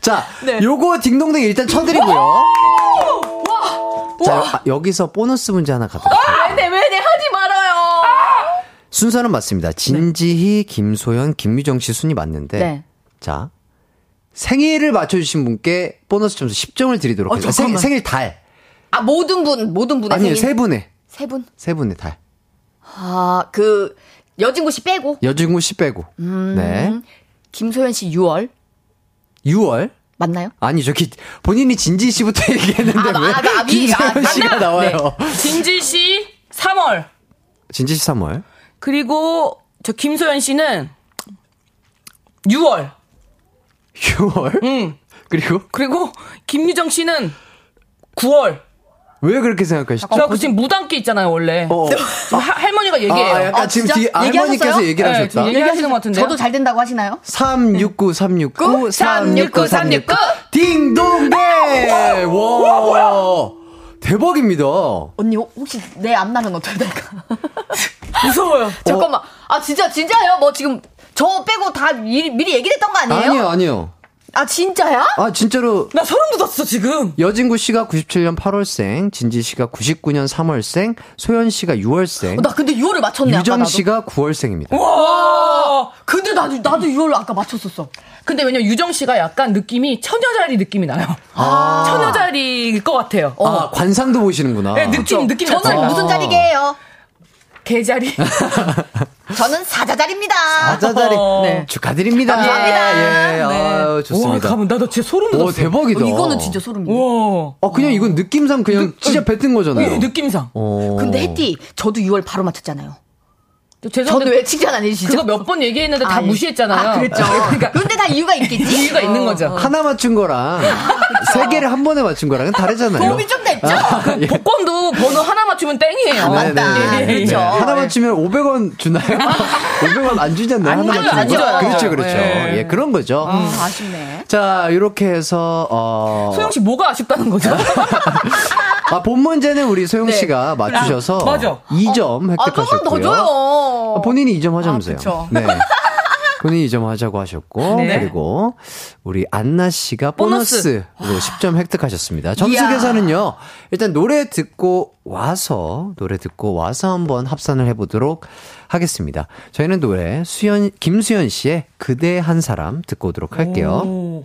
자,
네.
요거 딩동댕 일단 쳐드리고요. 자, 아, 여기서 보너스 문제 하나 가도록
왜네 하지 말아요.
순서는 맞습니다. 진지희, 김소연, 김유정 씨 순위 맞는데.
네.
자, 생일을 맞춰주신 분께 보너스 점수 10점을 드리도록
어,
하겠습니다. 생. 생일 달.
아, 모든 분, 모든 분의
아니에요,
생일.
세 분의.
세 분?
세 분의 달.
아, 그, 여진구 씨 빼고,
여중구 씨 빼고.
음.
네.
김소연 씨 6월.
6월.
맞나요?
아니, 저기, 본인이 진지 씨부터 얘기했는데
아,
왜
아, 아, 미-
김소연
아,
씨가? 나와요?
진지 씨 3월.
진지 씨 3월.
그리고 저 김소연 씨는 6월.
6월.
응.
그리고
그리고 김유정 씨는 9월.
왜 그렇게 생각하시죠?
저그 지금 무당기 있잖아요, 원래.
어.
지금 하- 할머니가 얘기해요.
아, 약간
아,
지금? 뒤에 할머니께서? 얘기를
네,
하셨다.
지금 얘기하시는 것 같은데요.
저도 잘 된다고 하시나요?
369 369 369 369 딩동댕! 와! 대박입니다.
언니, 혹시 내 앞날은 어떻게 될까?
무서워요.
잠깐만. 아, 진짜, 진짜요? 뭐 지금 저 빼고 다 미리, 미리 얘기했던 거 아니에요?
아니요, 아니요.
아, 진짜야?
아, 진짜로
나 소름 돋았어, 지금.
여진구 씨가 97년 8월생, 진지 씨가 99년 3월생, 소연 씨가 6월생,
어, 나 근데 6월을 맞췄네, 아까
유정. 씨가 9월생입니다.
와!
근데 나도, 나도 6월 아까 맞췄었어.
근데 왜냐면 유정 씨가 약간 느낌이 처녀자리 느낌이 나요. 처녀자리일 것 같아요.
아, 관상도 보시는구나.
네, 느낌, 느낌이
저는
났어요.
무슨 자리게요?
개자리.
저는 사자자리입니다.
사자자리
네.
축하드립니다.
감사합니다.
예, 아유, 좋습니다.
와, 가면 나도 진짜 소름 돋았어.
오, 대박이다.
어, 이거는 진짜 소름이네.
와.
어, 그냥 이건 느낌상 그냥 진짜 뱉은 거잖아요.
어, 느낌상.
어.
근데 혜띠, 저도 6월 바로 맞췄잖아요. 저는
죄송한데
왜 칭찬 안 해주시죠?
그거 몇 번 얘기했는데 다
아니.
무시했잖아요.
아, 그랬죠.
그러니까
근데 다 이유가 있겠지?
이유가 있는 거죠.
하나 맞춘 거랑 세 개를 한 번에 맞춘 거랑은 다르잖아요.
도움이 좀 됐죠?
예.
복권도 번호 하나 맞추면 땡이에요.
아, 맞다.
네, 네, 네.
그렇죠.
하나 맞추면 500원 주나요? 500원 안 주잖아요.
안
하나 맞추면.
안 줘요.
그렇죠, 그렇죠.
네.
예, 그런 거죠.
아, 아쉽네.
자, 이렇게 해서 어
소영 씨 뭐가 아쉽다는 거죠?
아, 본 문제는 우리 소영
네.
씨가 맞추셔서
아, 맞아.
2점
아, 조금
획득하셨고요.
더 줘요.
아, 본인이 2점 하자면서요.
아.
네. 본인이 2점 하자고 하셨고
네.
그리고 우리 안나 씨가 보너스로
보너스.
10점 획득하셨습니다. 점수
이야.
계산은요. 일단 노래 듣고 와서 노래 듣고 와서 한번 합산을 해 보도록 하겠습니다. 저희는 노래 수연 김수연 씨의 그대 한 사람 듣고 오도록 할게요.
오.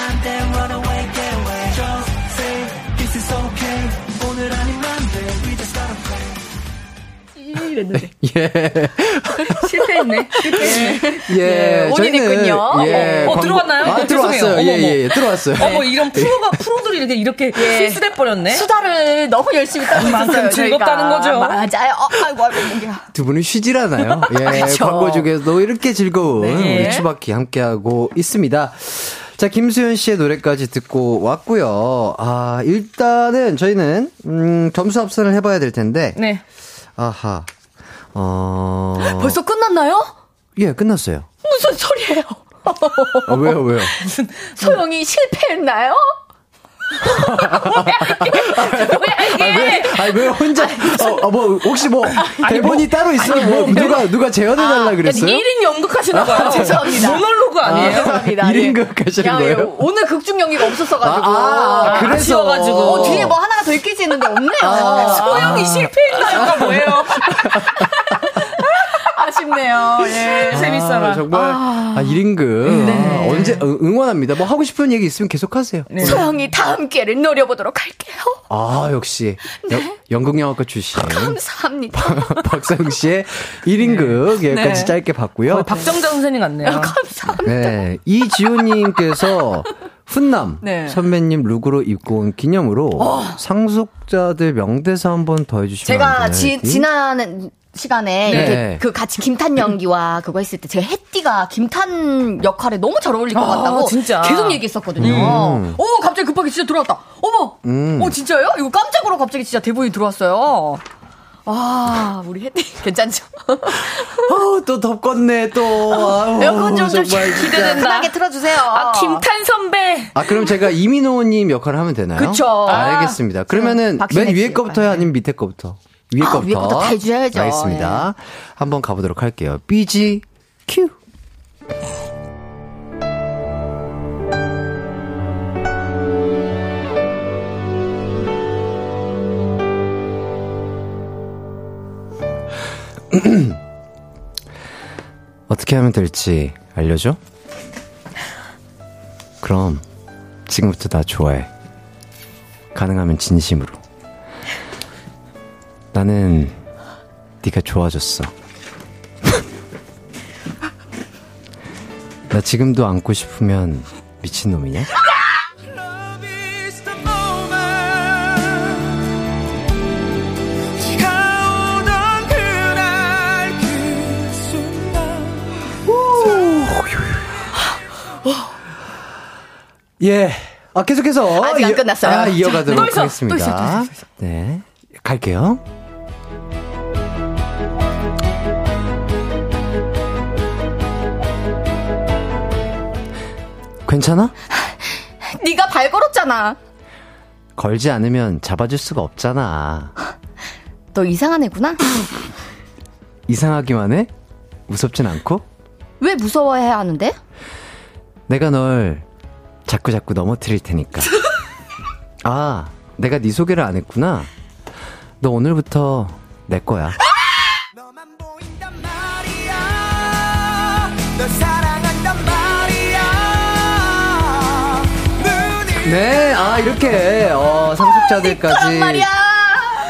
이랬는데.
예.
실패했네. 실패했네.
예.
네, 온인했군요.
예.
어,
광고-
들어갔나요?
아, 들어왔어요.
죄송해요.
예. 예, 예. 들어왔어요.
어머 이런 프로가 프로들이 이렇게 이렇게
예.
실수돼 버렸네.
수다를 너무 열심히 따고 있었어요.
즐겁다는. 거죠.
맞아요. 어, 아이고, 아이고, 목이야.
두 분은 쉬질 않아요. 예.
그쵸.
광고 중에서도 이렇게 즐거운
네.
우리 추바키 함께하고 있습니다. 자, 김수현 씨의 노래까지 듣고 왔고요. 아, 일단은 저희는, 음, 점수 합산을 해 봐야 될 텐데.
네.
아하. 어.
벌써 끝났나요?
예, 끝났어요.
무슨 소리예요?
아, 왜요, 왜요?
소영이 실패했나요?
뭐야 이게?
네.
아니, 왜 혼자, 어, 어, 뭐, 혹시 뭐, 대본이 따로 있어요? 뭐, 누가, 누가 재현해 달라 그랬어요?
1인 연극 하시나 봐요.
죄송합니다.
모놀로그 아니에요?
죄송합니다.
1인
예.
극 하시는
야,
거예요?
예, 오늘 극중 연기가 없었어가지고.
아, 아, 그래서.
아쉬워가지고.
어, 뒤에 뭐 하나가 더 있겠지 했는데 없네요.
아.
소영이 실패했나요가 뭐예요?
아쉽네요. 예.
재밌어라.
아, 정말, 아, 1인극. 아, 언제, 응- 응원합니다. 뭐 하고 싶은 얘기 있으면 계속 하세요.
소영이 다음 기회를 노려보도록 할게요.
아, 역시. 여- 연극영화과 출신.
감사합니다.
박사영 씨의 1인극 여기까지
네.
짧게 봤고요.
박정자 선생님 같네요.
감사합니다.
네. 이지호님께서 훈남
네.
선배님 룩으로 입고 온 기념으로 상속자들 명대사 한번 더 해주시면 안
제가? 지? 지난 시간에
네.
이렇게 그 같이 김탄 연기와 그거 했을 때 제가 혜띠가 김탄 역할에 너무 잘 어울릴 것
아,
같다고
진짜.
계속 얘기했었거든요.
음.
오 갑자기 급하게 진짜 들어왔다. 어머,
음.
어 진짜요? 이거 깜짝으로 갑자기 진짜 대본이 들어왔어요. 아 우리 혜띠 괜찮죠?
아우, 또 덥겠네, 또. 아우,
에어컨 좀, 좀. 기대된다. 편하게 틀어주세요.
아 김탄 선배.
아, 그럼 제가 이민호님 역할을 하면 되나요?
그쵸.
아, 알겠습니다. 그러면은
박신혜
맨 위에
씨
거부터요?
역할.
아니면 밑에 거부터? 위에
아,
거부터.
위에 거부터 다 해줘야죠. 예.
알겠습니다. 한번 가보도록 할게요. BG 큐. 어떻게 하면 될지 알려줘? 그럼 지금부터 나 좋아해. 가능하면 진심으로. 나는 네가 좋아졌어. 나 지금도 안고 싶으면 미친놈이냐? 예. 아, 계속해서.
아직 안
이어-
끝났어요.
아, 이어가도록
또 있어, 또
하겠습니다.
있어, 또 있어, 또 있어.
네. 갈게요. 괜찮아?
네가 발 걸었잖아.
걸지 않으면 잡아줄 수가 없잖아.
너 이상한 애구나.
이상하기만 해? 무섭진 않고?
왜 무서워해야 하는데?
내가 널 자꾸 자꾸 넘어뜨릴 테니까. 아, 내가 네 소개를 안 했구나. 너 오늘부터 내 거야.
너만 보인단 말이야 널 사랑한단 말이야
네, 아, 이렇게, 어, 상속자들까지.
말이야.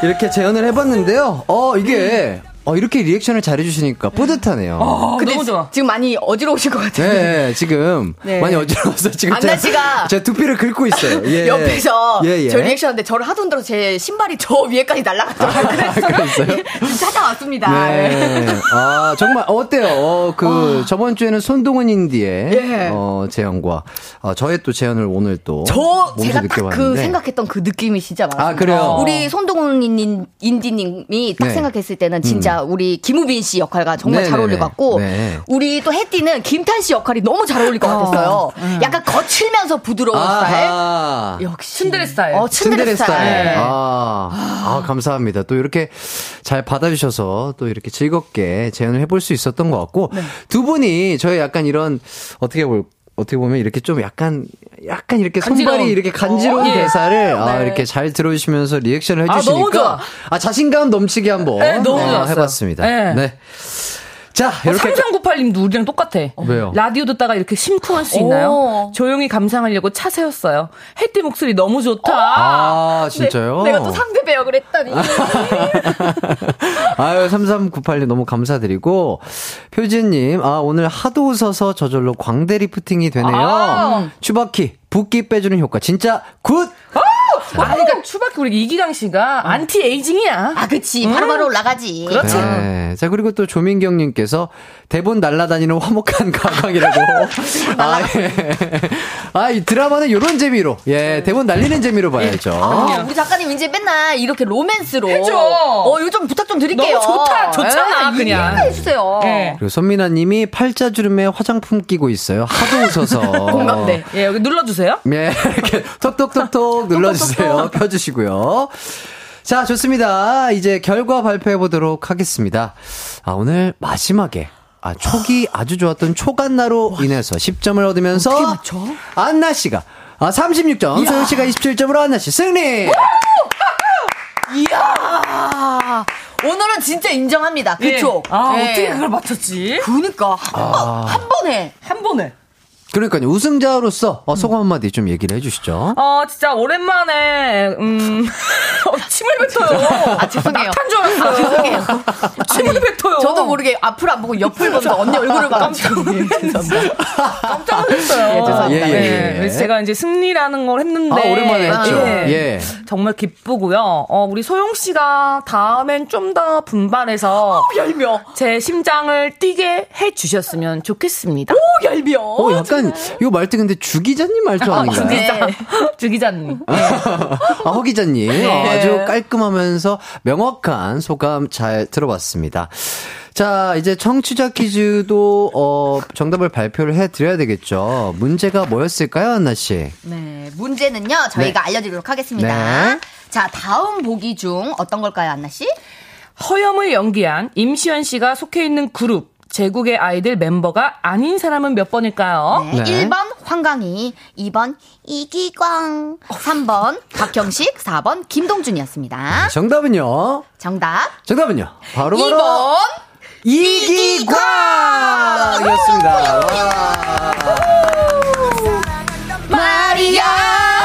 이렇게 재연을 해봤는데요. 어, 이게, 어, 이렇게 리액션을 잘해주시니까 뿌듯하네요.
어,
근데
너무 좋아.
지금 많이 어지러우실 것 같아요.
네, 지금
네.
많이 어지러워서 지금
안나 씨가
제가 두피를 긁고 있어요. 예.
옆에서
예, 예.
저 리액션하는데 저를 하도 흔들어서 제 신발이 저 위에까지 날아갔더라고요. 그래서
그랬어요?
지금 찾아왔습니다.
네. 아, 정말, 어때요? 어, 그, 저번 주에는 손동은 인디의,
예.
어, 재현과, 어, 저의 또 재현을 오늘 또.
저
몸소
제가 딱그
느껴봤는데.
생각했던 그 느낌이 진짜 많았어요.
아, 그래요?
우리 손동훈 인- 인디님이 딱
네.
생각했을 때는 진짜 우리 김우빈 씨 역할과 정말 잘
네네네.
어울릴 것 같고
네.
우리 또 혜띠는 김탄 씨 역할이 너무 잘 어울릴 것 같았어요. 약간 거칠면서 부드러운 스타일.
아하.
역시
츤데레 스타일.
어, 츤데레 스타일.
네.
아, 아, 감사합니다. 또 이렇게 잘 받아주셔서 또 이렇게 즐겁게 재연을 해볼 수 있었던 것 같고
네.
두 분이 저의 약간 이런 어떻게 볼 어떻게 보면 이렇게 좀 약간 약간 이렇게
간지러운.
손발이 이렇게 간지러운
어, 예.
대사를 아,
네.
이렇게 잘 들어주시면서 리액션을
아,
해주시니까
좋아.
아, 자신감 넘치게 한번
네, 너무
어,
좋았어요.
해봤습니다.
네.
네. 자
어,
이렇게
3398님도 우리랑 똑같아.
왜요?
라디오 듣다가 이렇게 심쿵할 수 있나요?
오.
조용히 감상하려고 차 세웠어요. 혜띠 목소리 너무 좋다.
아 진짜요?
네, 내가 또 상대 배역을 했다니.
아유, 3398님 너무 감사드리고, 표진님, 아, 오늘 하도 웃어서 저절로 광대 lifting이 되네요.
아.
추바키, 붓기 빼주는 효과, 진짜 good!
아, 그러니까 추바키 우리 이기강 씨가 anti-aging이야.
아, 그치. 바로바로 올라가지.
그렇지.
네. 자, 그리고 또 조민경 님께서 대본 날라다니는 화목한 가광이라고. 아, 예. 아, 이 드라마는 요런 재미로, 예, 대본 날리는 재미로 봐야죠.
아, 우리 작가님 이제 맨날 이렇게 로맨스로
해줘.
어, 좀 부탁 좀 드릴게요.
너무 좋다, 좋잖아,
예,
그냥.
해주세요.
네.
그리고 손미나님이 팔자주름에 화장품 끼고 있어요. 하도 웃어서.
공감대.
예, 여기 눌러주세요.
네, 이렇게 톡톡톡톡 눌러주세요. 펴주시고요. 자, 좋습니다. 이제 결과 발표해 보도록 하겠습니다. 아, 오늘 마지막에. 아, 촉이 아주 좋았던 초간나로 인해서 10점을 얻으면서 안나 씨가 아, 36점, 소영 씨가 27점으로 안나 씨 승리.
이야. 오늘은 진짜 인정합니다. 그쵸?
예. 아,
네.
어떻게 그걸 맞췄지?
그니까. 한, 번, 한 번에.
한 번에.
그러니까요. 우승자로서 어, 소감 한마디 좀 얘기를 해주시죠.
어, 진짜 오랜만에, 음, 어, 침을 뱉어요.
아, 죄송해요.
낙탄 줄 알았어요.
아, 죄송해요.
침을 뱉어요.
저도 모르게 앞을 안 보고 옆을 보면서 언니 얼굴을 봐가지고.
깜짝 놀랐어요.
예, 죄송합니다.
예, 예, 예.
네, 그래서 제가 이제 승리라는 걸 했는데.
아, 오랜만에 했죠.
예.
예.
정말 기쁘고요. 어, 우리 소영 씨가 다음엔 좀 더 분발해서
얄미워.
제 심장을 뛰게 해 주셨으면 좋겠습니다.
오, 얄미워.
어, 약간, 이 말투 근데 주 기자님 말투 아닌가요?
네.
주 기자님.
아, 허 기자님. 어, 아주 깔끔하면서 명확한 소감 잘 들어봤습니다. 자, 이제 청취자 퀴즈도, 어, 정답을 발표를 해 드려야 되겠죠. 문제가 뭐였을까요, 한나 씨?
네, 문제는요, 저희가 알려 드리도록 하겠습니다.
네.
자, 다음 보기 중 어떤 걸까요, 안나 씨?
허염을 연기한 임시완 씨가 속해 있는 그룹 제국의 아이들 멤버가 아닌 사람은 몇 번일까요?
네.
네.
1번 황강희, 2번 이기광, 3번 박형식, 4번 김동준이었습니다.
정답은요?
정답.
정답은요? 바로 바로.
2번
이기광이었습니다. 와.
마리아.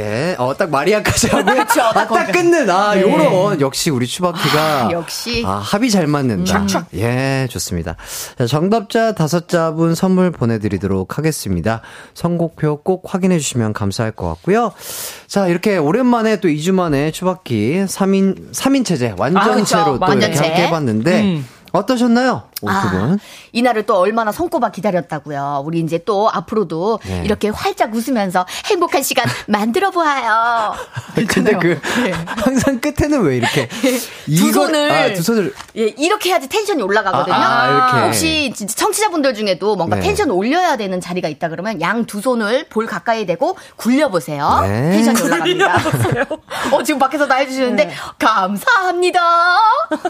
예, 어, 딱 마리아까지 하고요.
그쵸,
아,
딱.
끊는, 아, 요런, 역시 우리 추바키가.
아, 역시.
아, 합이 잘 맞는다. 예, 좋습니다. 자, 정답자 다섯 자분 선물 보내드리도록 하겠습니다. 선곡표 꼭 확인해 주시면 감사할 것 같고요. 자, 이렇게 오랜만에 또 2주 만에 추바키 3인, 3인 체제, 완전체로
아, 그쵸.
또 이렇게
완전체.
함께 해봤는데,
음.
어떠셨나요? 오, 두 분.
이날을 또 얼마나 손꼽아 기다렸다고요. 우리 이제 또 앞으로도
네.
이렇게 활짝 웃으면서 행복한 시간 만들어 보아요.
근데 그 항상 끝에는 왜 이렇게
두
이걸-
손을
아, 두 손을
예, 이렇게 해야지 텐션이 올라가거든요.
아, 아, 이렇게.
혹시 진짜 청취자분들 중에도 뭔가
네.
텐션 올려야 되는 자리가 있다 그러면 양 두 손을 볼 가까이 대고 굴려 보세요.
네.
텐션이 올라갑니다. 어, 지금 밖에서 다 해주시는데
네.
감사합니다.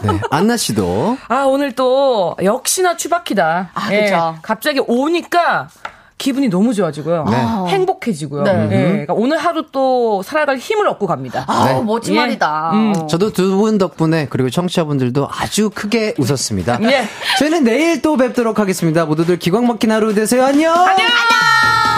네. 안나 씨도
아, 오늘 또 역시나 추바키다.
아,
예,
그쵸.
갑자기 오니까 기분이 너무 좋아지고요.
네.
행복해지고요.
네.
예, 그러니까 오늘 하루 또 살아갈 힘을 얻고 갑니다.
아,
네.
멋진
예.
말이다.
음.
저도 두 분 덕분에 그리고 청취자분들도 아주 크게 웃었습니다.
예.
저희는 내일 또 뵙도록 하겠습니다. 모두들 기광 막힌 하루 되세요. 안녕.
안녕!